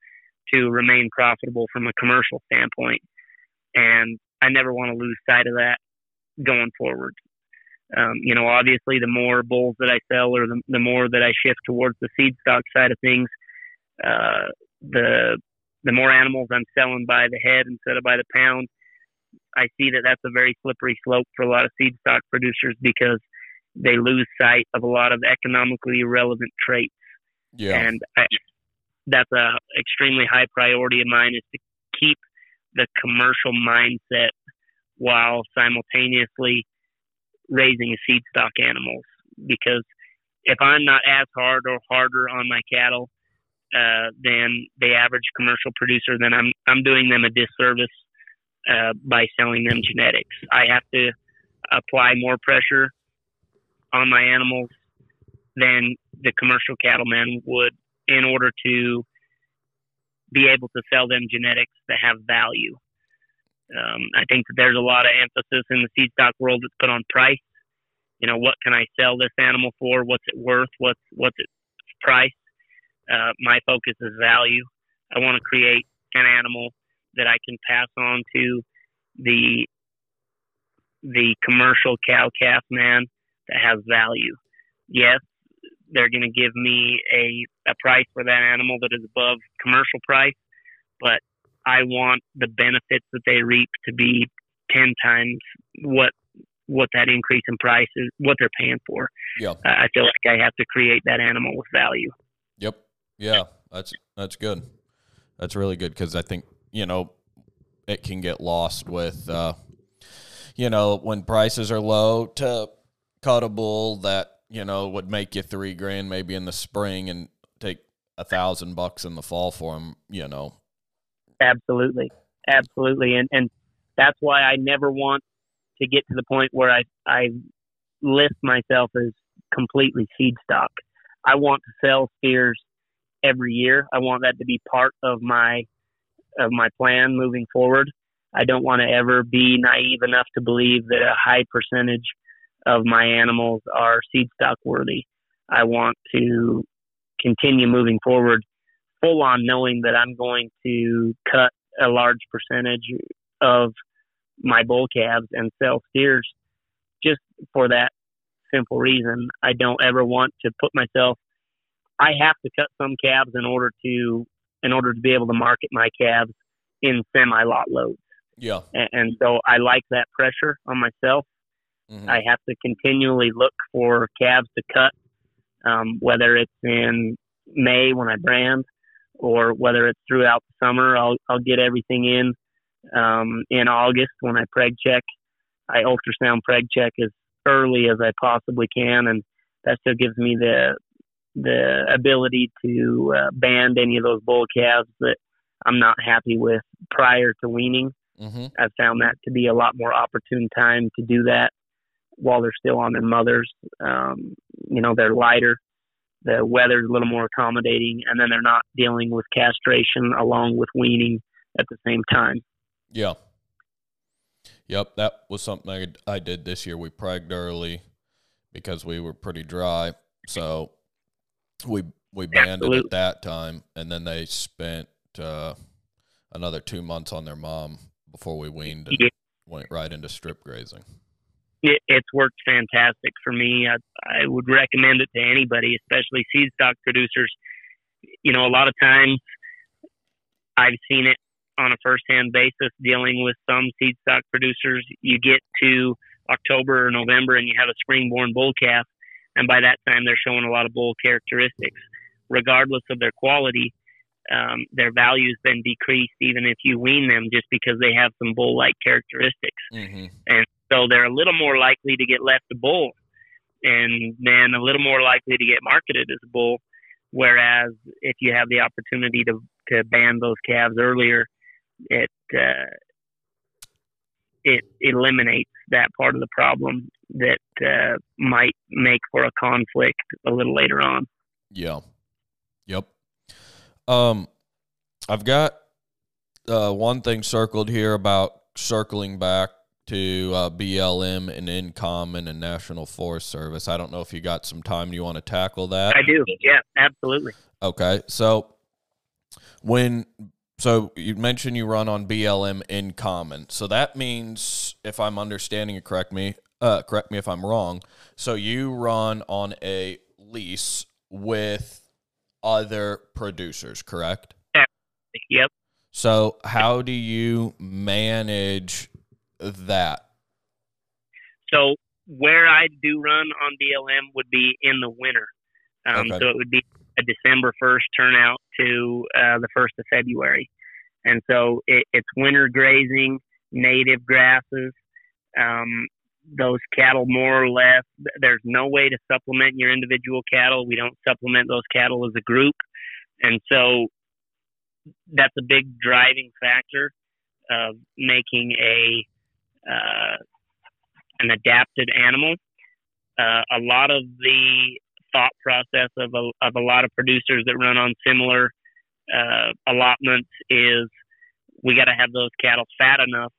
to remain profitable from a commercial standpoint. And I never want to lose sight of that going forward. Um, you know, obviously, the more bulls that I sell or the, the more that I shift towards the seed stock side of things, uh, the the more animals I'm selling by the head instead of by the pound. I see that that's a very slippery slope for a lot of seed stock producers because they lose sight of a lot of economically relevant traits. Yeah. And I, that's a extremely high priority of mine is to keep the commercial mindset while simultaneously raising seed stock animals. Because if I'm not as hard or harder on my cattle uh, than the average commercial producer, then I'm I'm doing them a disservice uh, by selling them genetics. I have to apply more pressure on my animals than the commercial cattleman would in order to be able to sell them genetics that have value. Um, I think that there's a lot of emphasis in the seed stock world that's put on price. You know, what can I sell this animal for? What's it worth? What's what's its price? Uh, my focus is value. I want to create an animal that I can pass on to the the commercial cow calf man that has value. Yes, they're going to give me a, a price for that animal that is above commercial price, but I want the benefits that they reap to be 10 times what what that increase in price is, what they're paying for. Yeah. Uh, I feel like I have to create that animal with value. Yep. Yeah, that's that's good. That's really good because I think you know it can get lost with uh, you know when prices are low to cut a bull that you know would make you three grand maybe in the spring and take a thousand bucks in the fall for them. You know. Absolutely, absolutely, and and that's why I never want to get to the point where I I list myself as completely seed stock. I want to sell steers every year. I want that to be part of my of my plan moving forward. I don't want to ever be naive enough to believe that a high percentage of my animals are seed stock worthy. I want to continue moving forward full on knowing that I'm going to cut a large percentage of my bull calves and sell steers just for that simple reason. I don't ever want to put myself I have to cut some calves in order to in order to be able to market my calves in semi lot loads. Yeah. And, and, so I like that pressure on myself. Mm-hmm. I have to continually look for calves to cut, um, whether it's in May when I brand or whether it's throughout the summer. I'll I'll get everything in um, in August when I preg check. I ultrasound preg check as early as I possibly can, and that still gives me the the ability to uh, band any of those bull calves that I'm not happy with prior to weaning. Mm-hmm. I've found that to be a lot more opportune time to do that while they're still on their mothers. Um, you know, they're lighter, the weather's a little more accommodating, and then they're not dealing with castration along with weaning at the same time. Yeah. Yep, that was something I, I did this year. We pregged early because we were pretty dry. So we we banded Absolutely. at that time, and then they spent uh, another two months on their mom before we weaned and yeah. went right into strip grazing. It, it's worked fantastic for me. I, I would recommend it to anybody, especially seed stock producers. You know, a lot of times I've seen it on a first-hand basis dealing with some seed stock producers. You get to October or November and you have a spring-born bull calf and by that time they're showing a lot of bull characteristics. Regardless of their quality, um, their value's been decreased even if you wean them just because they have some bull-like characteristics, mm-hmm. and so they're a little more likely to get left a bull, and then a little more likely to get marketed as a bull. Whereas if you have the opportunity to to band those calves earlier, it uh, it eliminates that part of the problem that uh, might make for a conflict a little later on. Yeah. Yep. Um, I've got uh, one thing circled here about circling back to uh, BLM and In Common and National Forest Service. I don't know if you got some time you want to tackle that. I do. Yeah, absolutely. Okay. So when so you mentioned you run on BLM in common. So that means, if I'm understanding it, correct me, uh, correct me if I'm wrong. So you run on a lease with other producers, correct? Yep. So how do you manage that? So where I do run on BLM would be in the winter. Um, okay. So it would be a December 1st turnout to uh, the 1st of February. And so it, it's winter grazing, native grasses. Um, those cattle, more or less, there's no way to supplement your individual cattle. We don't supplement those cattle as a group. And so that's a big driving factor of making a uh, an adapted animal. Uh, a lot of the thought process of a, of a lot of producers that run on similar uh, allotments is we got to have those cattle fat enough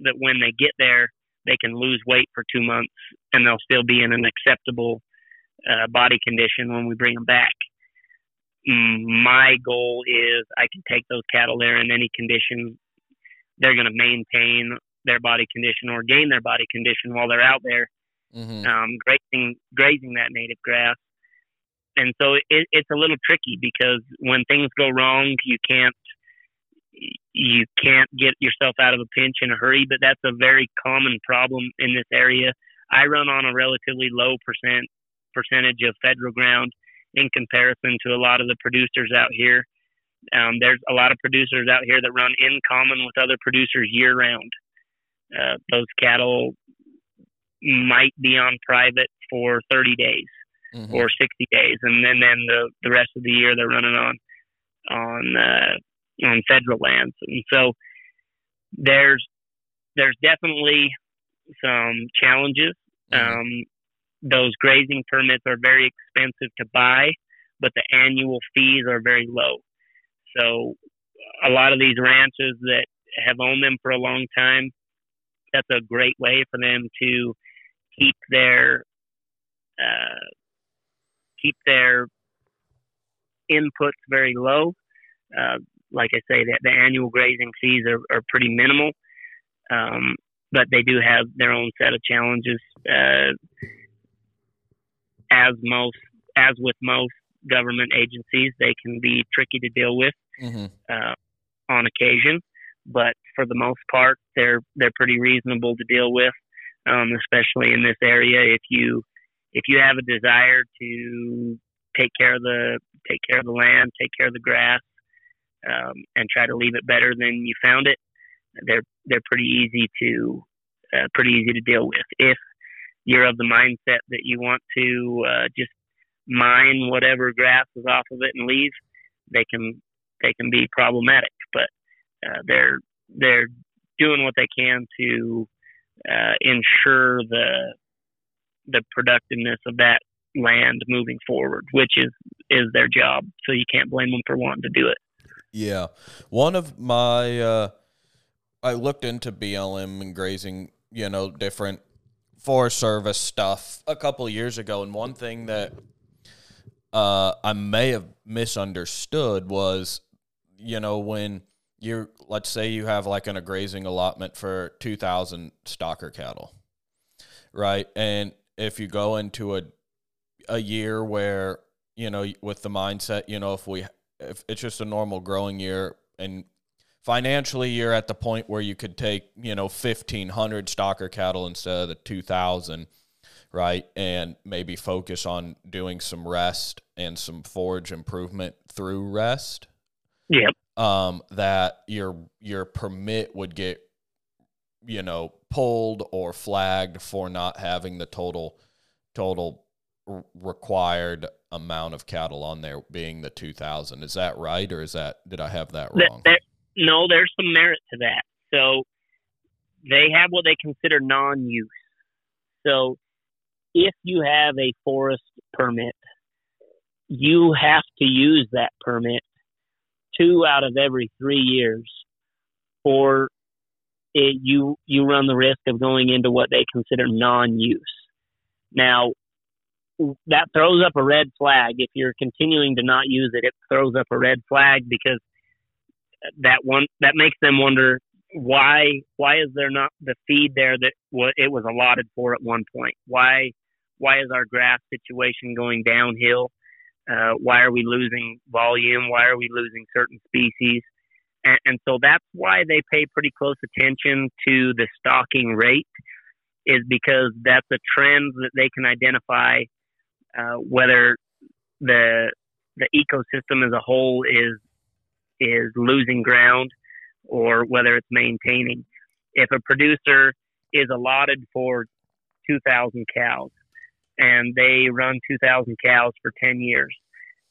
that when they get there, they can lose weight for two months and they'll still be in an acceptable uh, body condition when we bring them back. Mm, my goal is I can take those cattle there in any condition. They're going to maintain their body condition or gain their body condition while they're out there mm-hmm. um, grazing, grazing that native grass and so it, it's a little tricky because when things go wrong, you can't you can't get yourself out of a pinch in a hurry. But that's a very common problem in this area. I run on a relatively low percent percentage of federal ground in comparison to a lot of the producers out here. Um, there's a lot of producers out here that run in common with other producers year round. Uh, those cattle might be on private for 30 days mm-hmm. or 60 days, and then then the the rest of the year they're running on on uh, on federal lands. And so there's there's definitely some challenges. Mm-hmm. Um, those grazing permits are very expensive to buy, but the annual fees are very low. So a lot of these ranches that have owned them for a long time, that's a great way for them to keep their uh, keep their inputs very low. Uh, like I say, that the annual grazing fees are, are pretty minimal, um, but they do have their own set of challenges. Uh, as most, as with most government agencies, they can be tricky to deal with mm-hmm. uh, on occasion, but for the most part, they're they're pretty reasonable to deal with, um, especially in this area. If you if you have a desire to take care of the take care of the land, take care of the grass, um, and try to leave it better than you found it, they're they're pretty easy to uh, pretty easy to deal with. If you're of the mindset that you want to uh, just mine whatever grass is off of it and leave, they can they can be problematic. But uh, they're they're doing what they can to uh, ensure the the productiveness of that land moving forward, which is is their job. So you can't blame them for wanting to do it. Yeah, one of my uh, I looked into BLM and grazing, you know, different Forest Service stuff a couple years ago, and one thing that uh, I may have misunderstood was, you know, when you're let's say you have like an a grazing allotment for two thousand stocker cattle, right? And if you go into a a year where you know with the mindset, you know, if we if it's just a normal growing year and financially you're at the point where you could take you know 1500 stocker cattle instead of the 2000 right? And maybe focus on doing some rest and some forage improvement through rest. Yep. Um that your your permit would get you know pulled or flagged for not having the total total required amount of cattle on there being the 2000 is that right or is that did i have that wrong? there, no there's some merit to that. So they have what they consider non-use. So if you have a forest permit you have to use that permit two out of every three years or it, you you run the risk of going into what they consider non-use now that throws up a red flag. If you're continuing to not use it, it throws up a red flag because that one that makes them wonder why why is there not the feed there that what it was allotted for at one point? Why why is our grass situation going downhill? Uh, why are we losing volume? Why are we losing certain species? And, and so that's why they pay pretty close attention to the stocking rate, is because that's a trend that they can identify uh, whether the the ecosystem as a whole is is losing ground or whether it's maintaining. If a producer is allotted for 2,000 cows and they run 2,000 cows for 10 years,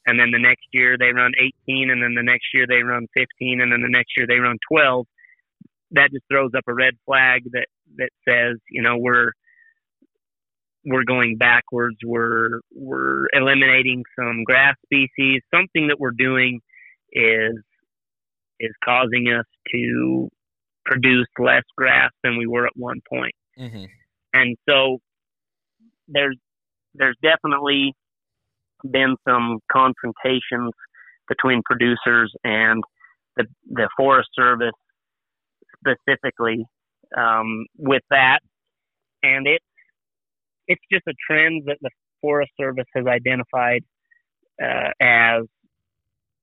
and then the next year they run 18, and then the next year they run 15, and then the next year they run 12, that just throws up a red flag that that says, you know, we're we're going backwards. We're we're eliminating some grass species. Something that we're doing is is causing us to produce less grass than we were at one point. Mm-hmm. And so there's there's definitely been some confrontations between producers and the the Forest Service specifically um, with that, and it it's just a trend that the Forest Service has identified uh, as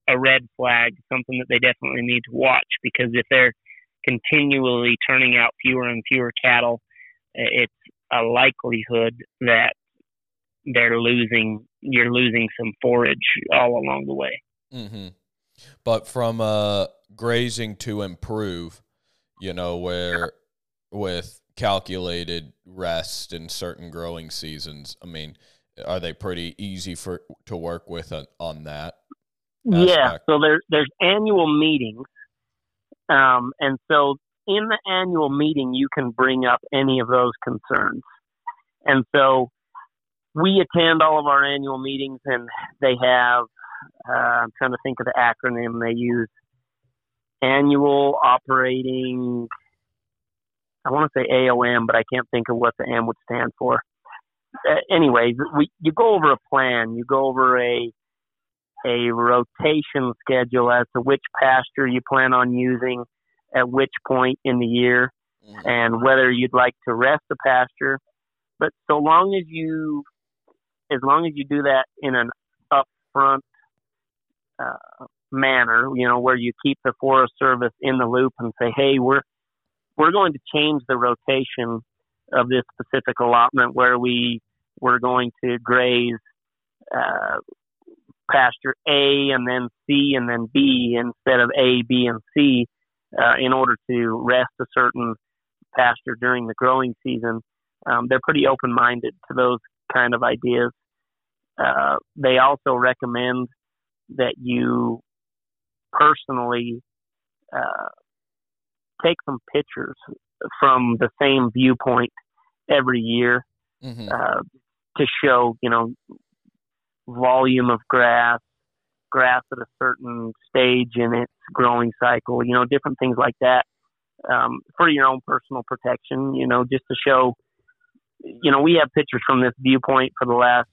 a red flag, something that they definitely need to watch because if they're continually turning out fewer and fewer cattle, it's a likelihood that they're losing you're losing some forage all along the way. Mm-hmm. But from uh, grazing to improve, you know, where with calculated rest in certain growing seasons, I mean, are they pretty easy for to work with on, on that? Aspect? Yeah, so there's there's annual meetings, um, and so in the annual meeting you can bring up any of those concerns, and so we attend all of our annual meetings, and they have. Uh, I'm trying to think of the acronym they use. Annual operating. I want to say AOM, but I can't think of what the M would stand for. Uh, anyways, we you go over a plan. You go over a a rotation schedule as to which pasture you plan on using at which point in the year, mm-hmm. and whether you'd like to rest the pasture. But so long as you as long as you do that in an upfront uh, manner, you know, where you keep the Forest Service in the loop and say, hey, we're we're going to change the rotation of this specific allotment where we we're going to graze uh, pasture A and then C and then B instead of A, B, and C uh, in order to rest a certain pasture during the growing season. Um, they're pretty open minded to those kind of ideas. Uh, they also recommend that you personally uh, take some pictures from the same viewpoint every year mm-hmm. uh, to show, you know, volume of grass, grass at a certain stage in its growing cycle, you know, different things like that um, for your own personal protection, you know, just to show, you know, we have pictures from this viewpoint for the last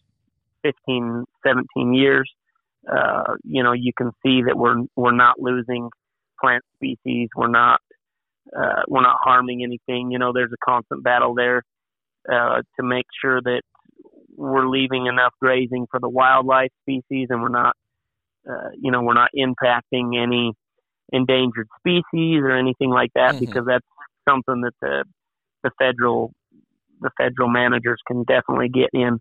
15, 17 years. Uh, you know, you can see that we're we're not losing plant species. We're not uh, we're not harming anything. You know, there's a constant battle there uh, to make sure that we're leaving enough grazing for the wildlife species, and we're not, uh, you know, we're not impacting any endangered species or anything like that, mm-hmm. because that's something that the the federal the federal managers can definitely get in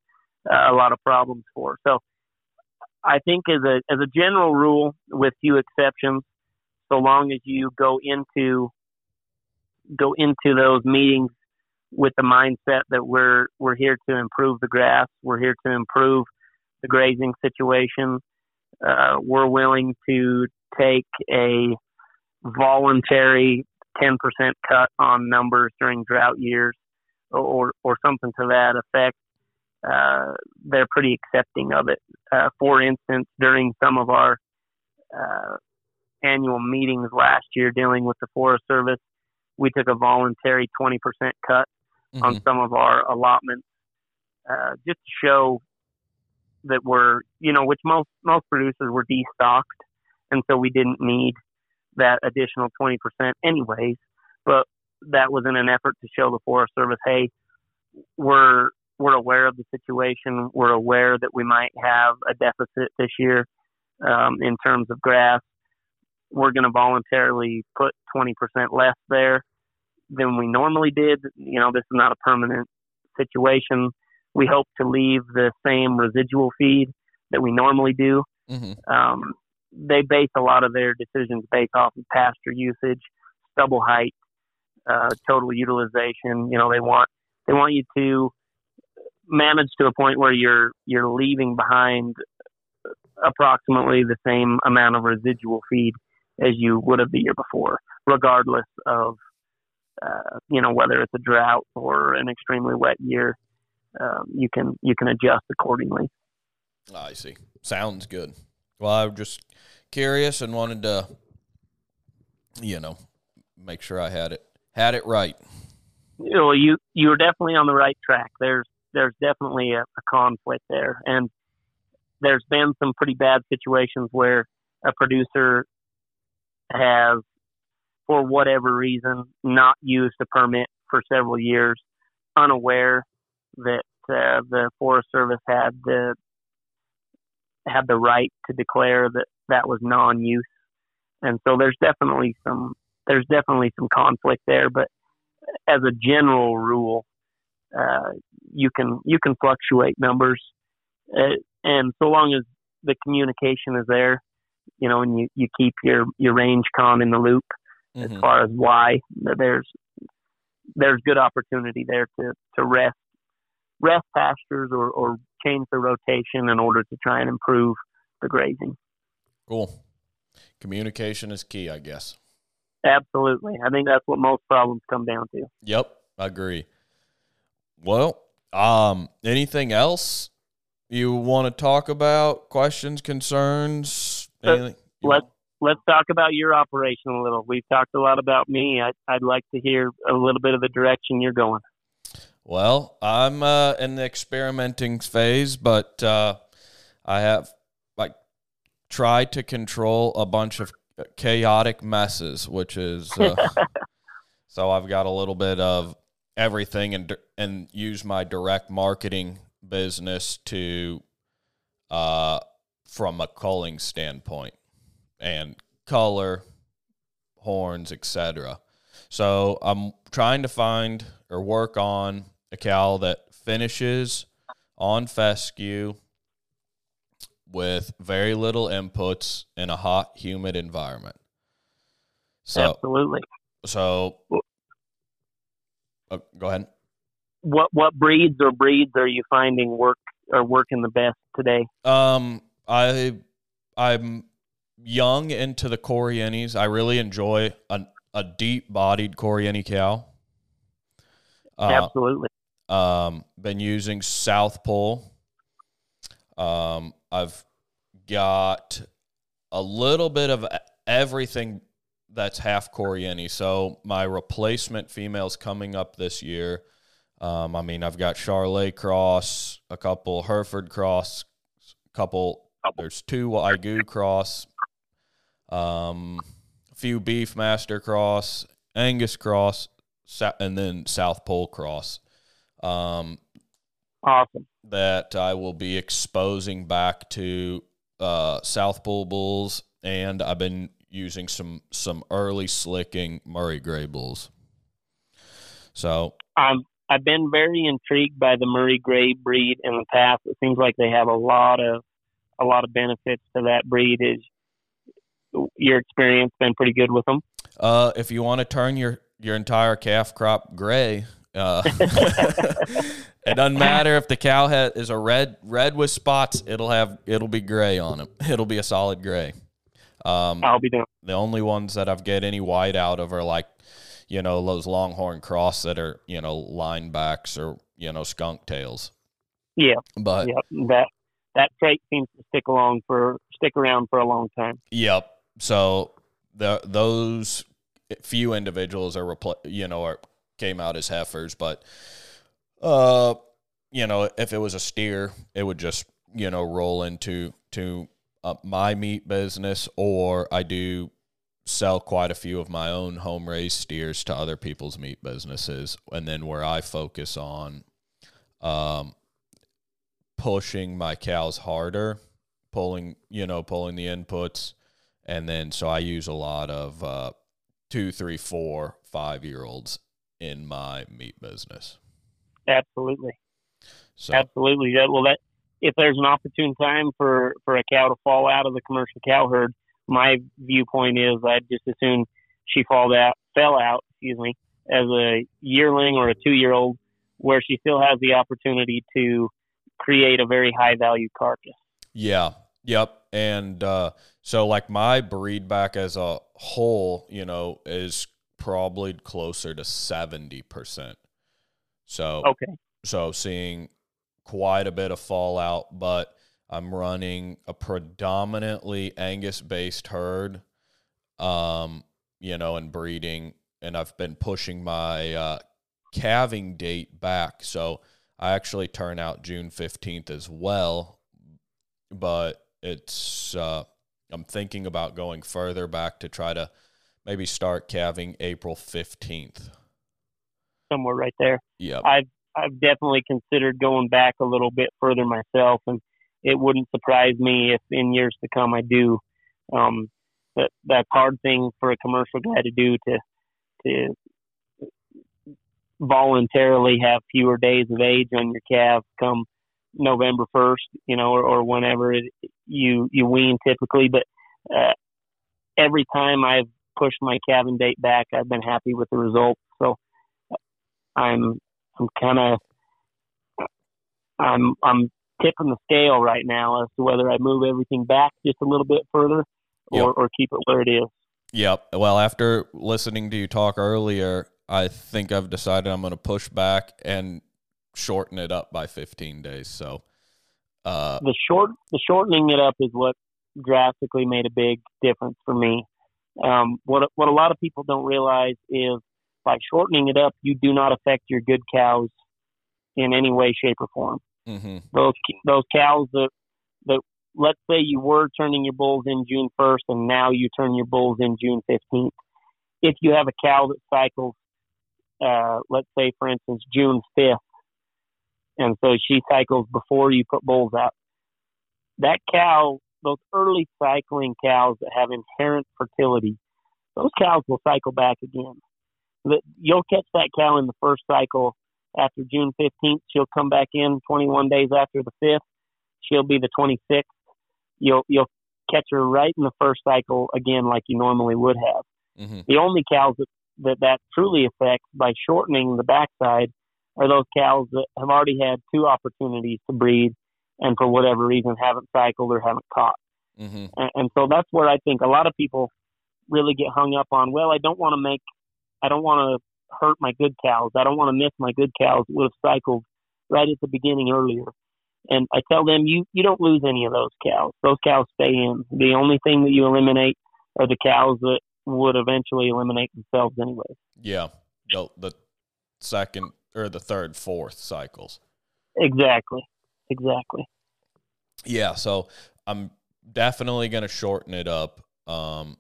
a lot of problems for. So I think as a as a general rule, with few exceptions, so long as you go into go into those meetings with the mindset that we're we're here to improve the grass, we're here to improve the grazing situation. Uh, we're willing to take a voluntary 10% cut on numbers during drought years, or or something to that effect. Uh, they're pretty accepting of it. Uh, for instance, during some of our uh, annual meetings last year dealing with the Forest Service, we took a voluntary 20% cut mm-hmm. on some of our allotments, uh, just to show that we're, you know, which most most producers were destocked, and so we didn't need that additional 20% anyways. But that was in an effort to show the Forest Service, hey, we're we're aware of the situation. We're aware that we might have a deficit this year um, in terms of grass. We're going to voluntarily put 20% less there than we normally did. You know, this is not a permanent situation. We hope to leave the same residual feed that we normally do. Mm-hmm. Um, they base a lot of their decisions based off of pasture usage, stubble height, uh, total utilization. You know, they want they want you to manage to a point where you're you're leaving behind approximately the same amount of residual feed as you would have the year before, regardless of uh, you know whether it's a drought or an extremely wet year. Um, you can you can adjust accordingly. I see. Sounds good. Well, I'm just curious and wanted to, you know, make sure I had it had it right. You know, you you're definitely on the right track. There's there's definitely a, a conflict there, and there's been some pretty bad situations where a producer has for whatever reason, not used a permit for several years, unaware that uh, the Forest Service had the had the right to declare that that was non-use, and so there's definitely some there's definitely some conflict there. But as a general rule, uh, you can you can fluctuate numbers, uh, and so long as the communication is there, you know, and you, you keep your your range con in the loop mm-hmm. as far as why there's there's good opportunity there to to rest rest pastures or, or change the rotation in order to try and improve the grazing. Cool. Communication is key, I guess. Absolutely. I think that's what most problems come down to. Yep, I agree. Well, um, anything else you want to talk about? Questions, concerns? Anything? let's let's talk about your operation a little. We've talked a lot about me. I, I'd like to hear a little bit of the direction you're going. Well, I'm uh, in the experimenting phase, but uh, I have like tried to control a bunch of chaotic messes, which is uh, *laughs* so I've got a little bit of everything and and use my direct marketing business to uh from a culling standpoint and color horns etc so i'm trying to find or work on a cow that finishes on fescue with very little inputs in a hot, humid environment. So, Absolutely. So, oh, go ahead. What what breeds or breeds are you finding work are working the best today? Um, I I'm young into the Corrientes. I really enjoy a a deep bodied Corriente cow. Uh, Absolutely. Um, been using South Pole. Um, I've got a little bit of everything that's half Corriente. So my replacement females coming up this year. Um, I mean, I've got Charolais cross, a couple Hereford cross, a couple. There's two Wagyu cross, um, a few Beefmaster cross, Angus cross, and then South Pole cross. Um, awesome. That I will be exposing back to uh, South Pole bulls, and I've been using some some early slicking Murray Grey bulls. So um, I've been very intrigued by the Murray Grey breed in the past. It seems like they have a lot of a lot of benefits to that breed. Is your experience been pretty good with them? Uh, if you want to turn your your entire calf crop gray, uh, *laughs* it doesn't matter if the cow head is a red red with spots. It'll have it'll be gray on it. It'll be a solid gray. Um, I'll be the only ones that I've get any white out of are like, you know, those longhorn cross that are you know linebacks or you know skunk tails. Yeah, but that that trait seems to stick along for stick around for a long time. Yep. So the those few individuals are repl- you know are came out as heifers, but uh, you know, if it was a steer, it would just you know roll into to uh, my meat business, or I do sell quite a few of my own home raised steers to other people's meat businesses, and then where I focus on um, pushing my cows harder, pulling you know pulling the inputs, and then so I use a lot of uh, two, three, four, five year olds in my meat business. Absolutely. So. Absolutely. That, well, that if there's an opportune time for for a cow to fall out of the commercial cow herd, my viewpoint is I'd just as soon she fall out fell out, excuse me, as a yearling or a two year old, where she still has the opportunity to create a very high value carcass. Yeah. Yep. And uh, so, like my breed back as a whole, you know, is probably closer to 70%. So, okay. So, seeing quite a bit of fallout, but I'm running a predominantly Angus based herd, um, you know, and breeding. And I've been pushing my uh, calving date back. So, I actually turn out June 15th as well, but it's, uh, I'm thinking about going further back to try to maybe start calving April 15th. Somewhere right there. Yeah. I've I've definitely considered going back a little bit further myself and it wouldn't surprise me if in years to come I do. Um that that's hard thing for a commercial guy to do to to voluntarily have fewer days of age on your calf come November 1st, you know, or, or whenever it, you you wean typically. But uh, every time I've pushed my calving date back, I've been happy with the results. So I'm I'm kind of I'm I'm tipping the scale right now as to whether I move everything back just a little bit further or, yep. or keep it where it is. Yep. Well, after listening to you talk earlier, I think I've decided I'm going to push back and shorten it up by 15 days. So uh, the short the shortening it up is what drastically made a big difference for me. Um, what what a lot of people don't realize is by shortening it up, you do not affect your good cows in any way, shape, or form. Mm-hmm. Those those cows that that let's say you were turning your bulls in June 1st and now you turn your bulls in June 15th. If you have a cow that cycles, uh, let's say for instance June 5th, and so she cycles before you put bulls out. That cow, those early cycling cows that have inherent fertility, those cows will cycle back again. You'll catch that cow in the first cycle after June 15th. She'll come back in 21 days after the 5th. She'll be the 26th. You'll you'll catch her right in the first cycle again, like you normally would have. Mm-hmm. The only cows that, that that truly affects by shortening the backside are those cows that have already had two opportunities to breed and for whatever reason haven't cycled or haven't caught. Mm-hmm. And, and so that's where I think a lot of people really get hung up on. Well, I don't want to make, I don't want to hurt my good cows. I don't want to miss my good cows that would have cycled right at the beginning earlier. And I tell them, you you don't lose any of those cows. Those cows stay in. The only thing that you eliminate are the cows that would eventually eliminate themselves anyway. Yeah, the, the second or the third, fourth cycles. Exactly. Exactly. Yeah. So I'm definitely going to shorten it up. Um,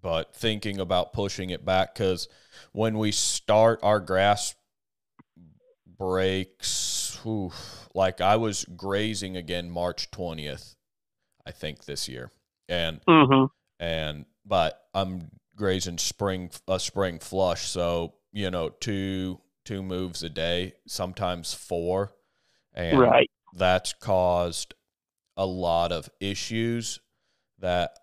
but thinking about pushing it back because when we start our grass breaks, whew, like I was grazing again March 20th, I think this year. And, mm-hmm. and, but I'm grazing spring, a spring flush. So, you know, two, two moves a day, sometimes four. And right. that's caused a lot of issues that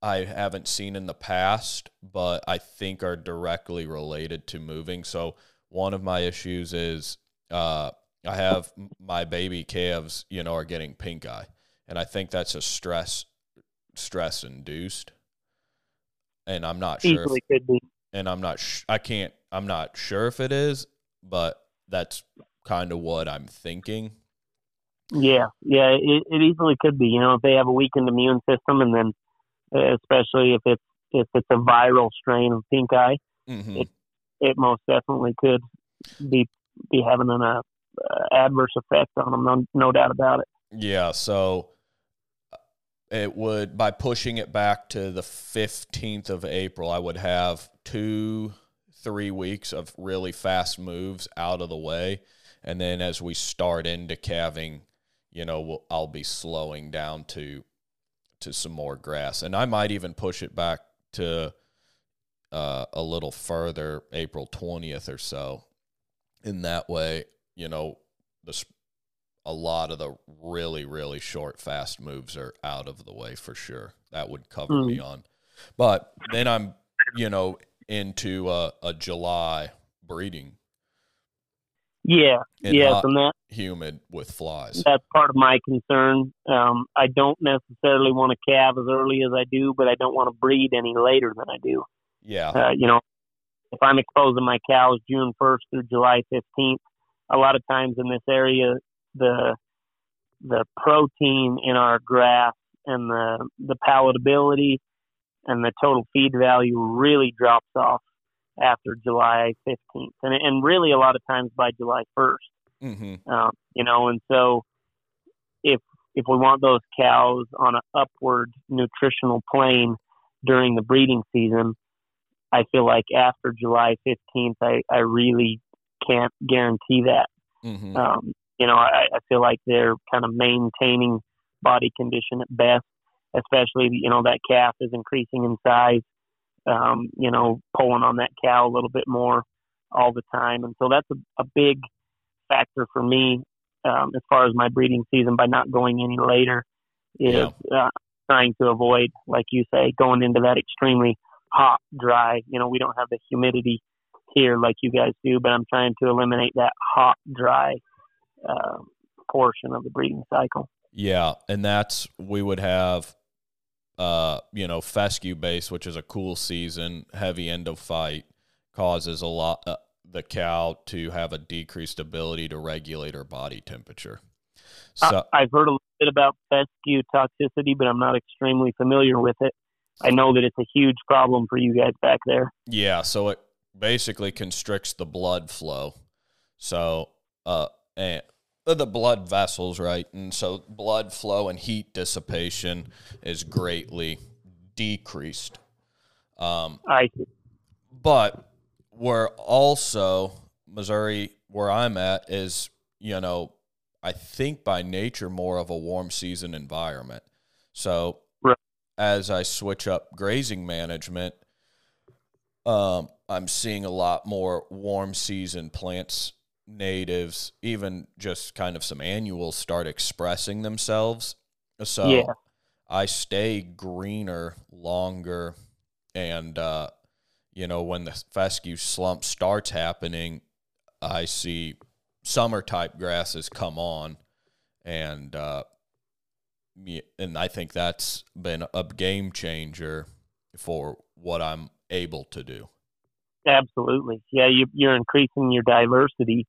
I haven't seen in the past, but I think are directly related to moving. So one of my issues is uh, I have my baby calves, you know, are getting pink eye, and I think that's a stress stress induced. And I'm not sure. Easily if, could be. And I'm not. Sh- I can't I'm not sure if it is, but that's kind of what I'm thinking. Yeah, yeah, it, it easily could be. You know, if they have a weakened immune system, and then especially if it's if it's a viral strain of pink eye, mm-hmm. it it most definitely could be be having an uh, adverse effect on them. No, no doubt about it. Yeah. So uh, it would by pushing it back to the 15th of April, I would have two three weeks of really fast moves out of the way. And then as we start into calving, you know, we'll, I'll be slowing down to to some more grass, and I might even push it back to uh, a little further, April twentieth or so. In that way, you know, the a lot of the really really short fast moves are out of the way for sure. That would cover mm. me on, but then I'm you know into a, a July breeding. Yeah, yeah, and that humid with flies. That's part of my concern. Um, I don't necessarily want to calve as early as I do, but I don't want to breed any later than I do. Yeah, uh, you know, if I'm exposing my cows June 1st through July 15th, a lot of times in this area, the the protein in our grass and the the palatability and the total feed value really drops off after July 15th, and and really a lot of times by July 1st. Mm-hmm. Um, you know, and so if if we want those cows on an upward nutritional plane during the breeding season, I feel like after July 15th, I, I really can't guarantee that. Mm-hmm. Um, you know, I, I feel like they're kind of maintaining body condition at best especially you know that calf is increasing in size. Um, you know, pulling on that cow a little bit more. all the time, and so that's a, a big factor for me um, as far as my breeding season by not going any later. Is Yeah. uh, trying to avoid, like you say, going into that extremely hot, dry. You know, we don't have the humidity here like you guys do, but I'm trying to eliminate that hot, dry uh, portion of the breeding cycle. Yeah, and that's we would have uh, you know, fescue base, which is a cool season, heavy endophyte causes a lot uh, the cow to have a decreased ability to regulate her body temperature. So I've heard a little bit about fescue toxicity, but I'm not extremely familiar with it. I know that it's a huge problem for you guys back there. Yeah, so it basically constricts the blood flow. So, uh, and the blood vessels, right? And so blood flow and heat dissipation is greatly decreased. Um, I but we're also Missouri, where I'm at, is you know, I think by nature more of a warm season environment. So Right. as I switch up grazing management, um, I'm seeing a lot more warm season plants, natives, even just kind of some annuals start expressing themselves. So Yeah. I stay greener longer, and uh, you know when the fescue slump starts happening, I see summer type grasses come on, and uh, and I think that's been a game changer for what I'm able to do. Absolutely. Yeah, you, you're increasing your diversity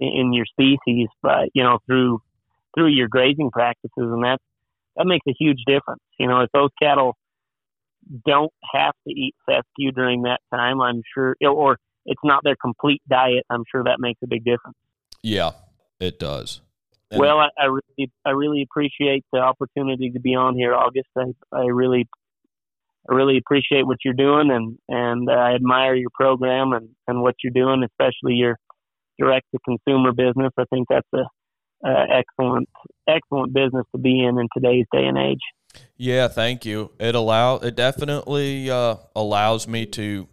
in, your species, but you know through through your grazing practices, and that that makes a huge difference. You know, if those cattle don't have to eat fescue during that time, I'm sure, or it's not their complete diet. I'm sure that makes a big difference. Yeah, it does. And- well, I, I really, I really appreciate the opportunity to be on here, August. I, I really, I really appreciate what you're doing, and and uh, I admire your program and and what you're doing, especially your direct to consumer business. I think that's a, excellent, excellent business to be in in today's day and age. Yeah, thank you. It allow it definitely uh, allows me to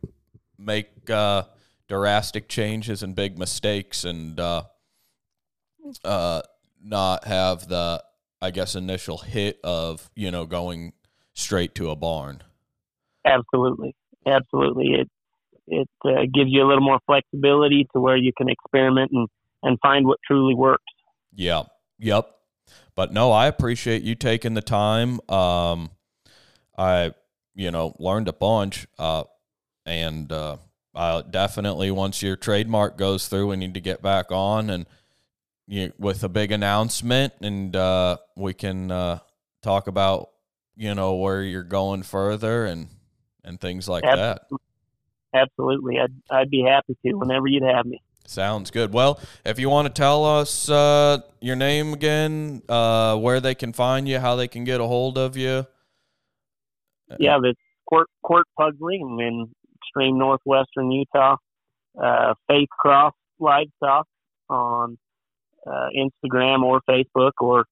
make uh, drastic changes and big mistakes, and uh, uh, not have the I guess initial hit of you know going straight to a barn. Absolutely, absolutely. It it uh, gives you a little more flexibility to where you can experiment and and find what truly works. Yeah. Yep. But no, I appreciate you taking the time. Um, I, you know, learned a bunch. Uh, and uh, I definitely, once your trademark goes through, we need to get back on and you with a big announcement, and uh, we can uh, talk about, you know, where you're going further and and things like Ab- that. Absolutely, I'd I'd be happy to whenever you'd have me. Sounds good. Well, if you want to tell us uh, your name again, uh, where they can find you, how they can get a hold of you. Yeah, the Quirt Quirt Pugsley in extreme northwestern Utah. Uh, Faith Cross Livestock on uh, Instagram or Facebook, or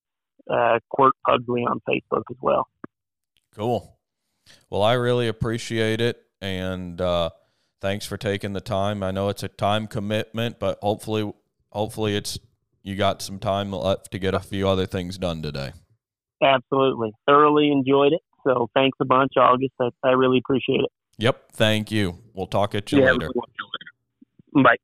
uh, Quirt Pugsley on Facebook as well. Cool. Well, I really appreciate it, and uh, thanks for taking the time. I know it's a time commitment, but hopefully, hopefully it's you got some time left to get a few other things done today. Absolutely, thoroughly enjoyed it. So thanks a bunch, August. I, I really appreciate it. Yep. Thank you. We'll talk at you later. Bye.